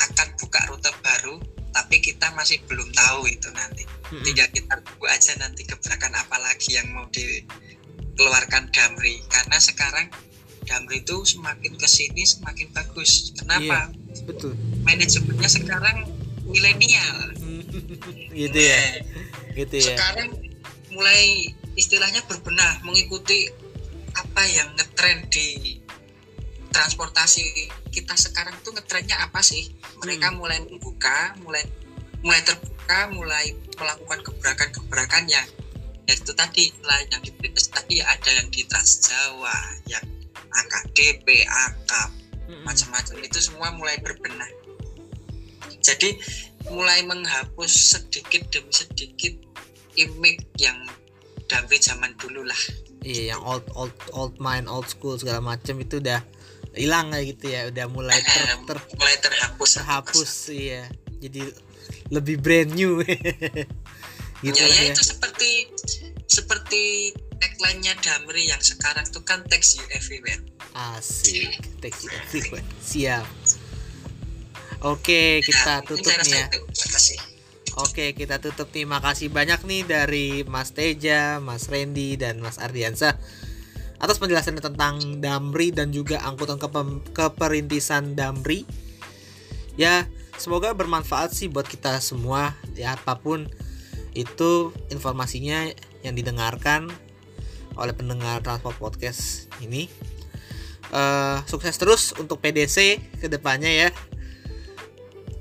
akan buka rute baru, tapi kita masih belum tahu itu nanti. Mm-mm. Tinggal kita tunggu aja nanti gebrakan apa lagi yang mau dikeluarkan Damri. Karena sekarang Damri itu semakin ke sini semakin bagus. Kenapa? betul Manajemennya sekarang milenial. gitu ya gitu ya sekarang mulai istilahnya berbenah mengikuti apa yang ngetren di transportasi kita sekarang tuh ngetrennya apa sih mereka Hmm. mulai membuka mulai mulai terbuka mulai melakukan gebrakan-gebrakan yang ya itu tadi lain yang di tadi ada yang di Trans Jawa yang AKDP, AKAP macam-macam itu semua mulai berbenah. Jadi mulai menghapus sedikit demi sedikit image yang Damri zaman dulu lah. Iya yang old old old mind old school segala macam itu udah hilang kayak gitu ya udah mulai ter, ter- mulai terhapus terhapus iya. Jadi lebih brand new gitu ya, lah ya ya itu seperti seperti tagline-nya Damri yang sekarang tuh kan text you everywhere asik thank you everyone siap oke kita Nah, tutup nih ya itu. Terima kasih. Oke, kita tutup nih. Makasih banyak nih dari Mas Teja, Mas Randy, dan Mas Ardiansa atas penjelasannya tentang Damri dan juga angkutan keperintisan Damri. Ya, semoga bermanfaat sih buat kita semua. Ya, apa pun itu informasinya yang didengarkan oleh pendengar Transport Podcast ini. Eh, sukses terus untuk PDC ke depannya ya.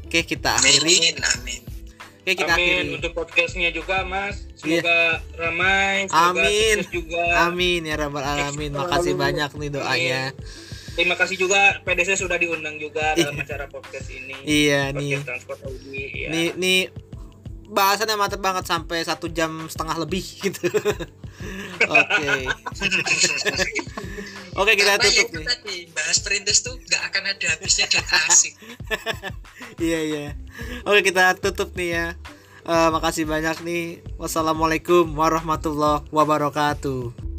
Oke, kita akhiri. Amin, amin. Oke, kita amin akhiri. untuk podcastnya juga mas semoga ramai semoga Iya. Amin. sukses juga Amin ya rabbal alamin. Makasih banyak nih doanya. Terima kasih juga PDC sudah diundang juga dalam acara podcast ini Iya podcast nih. transport Audi ya. Nih nih bahasannya mantep banget sampai satu jam setengah lebih gitu. Oke. Oke kita Karena ya tutup nih. tadi bahas perintis tuh nggak akan ada habisnya dan asik. Iya iya. Oke kita tutup nih ya. Eh, makasih banyak nih. Wassalamualaikum warahmatullahi wabarakatuh.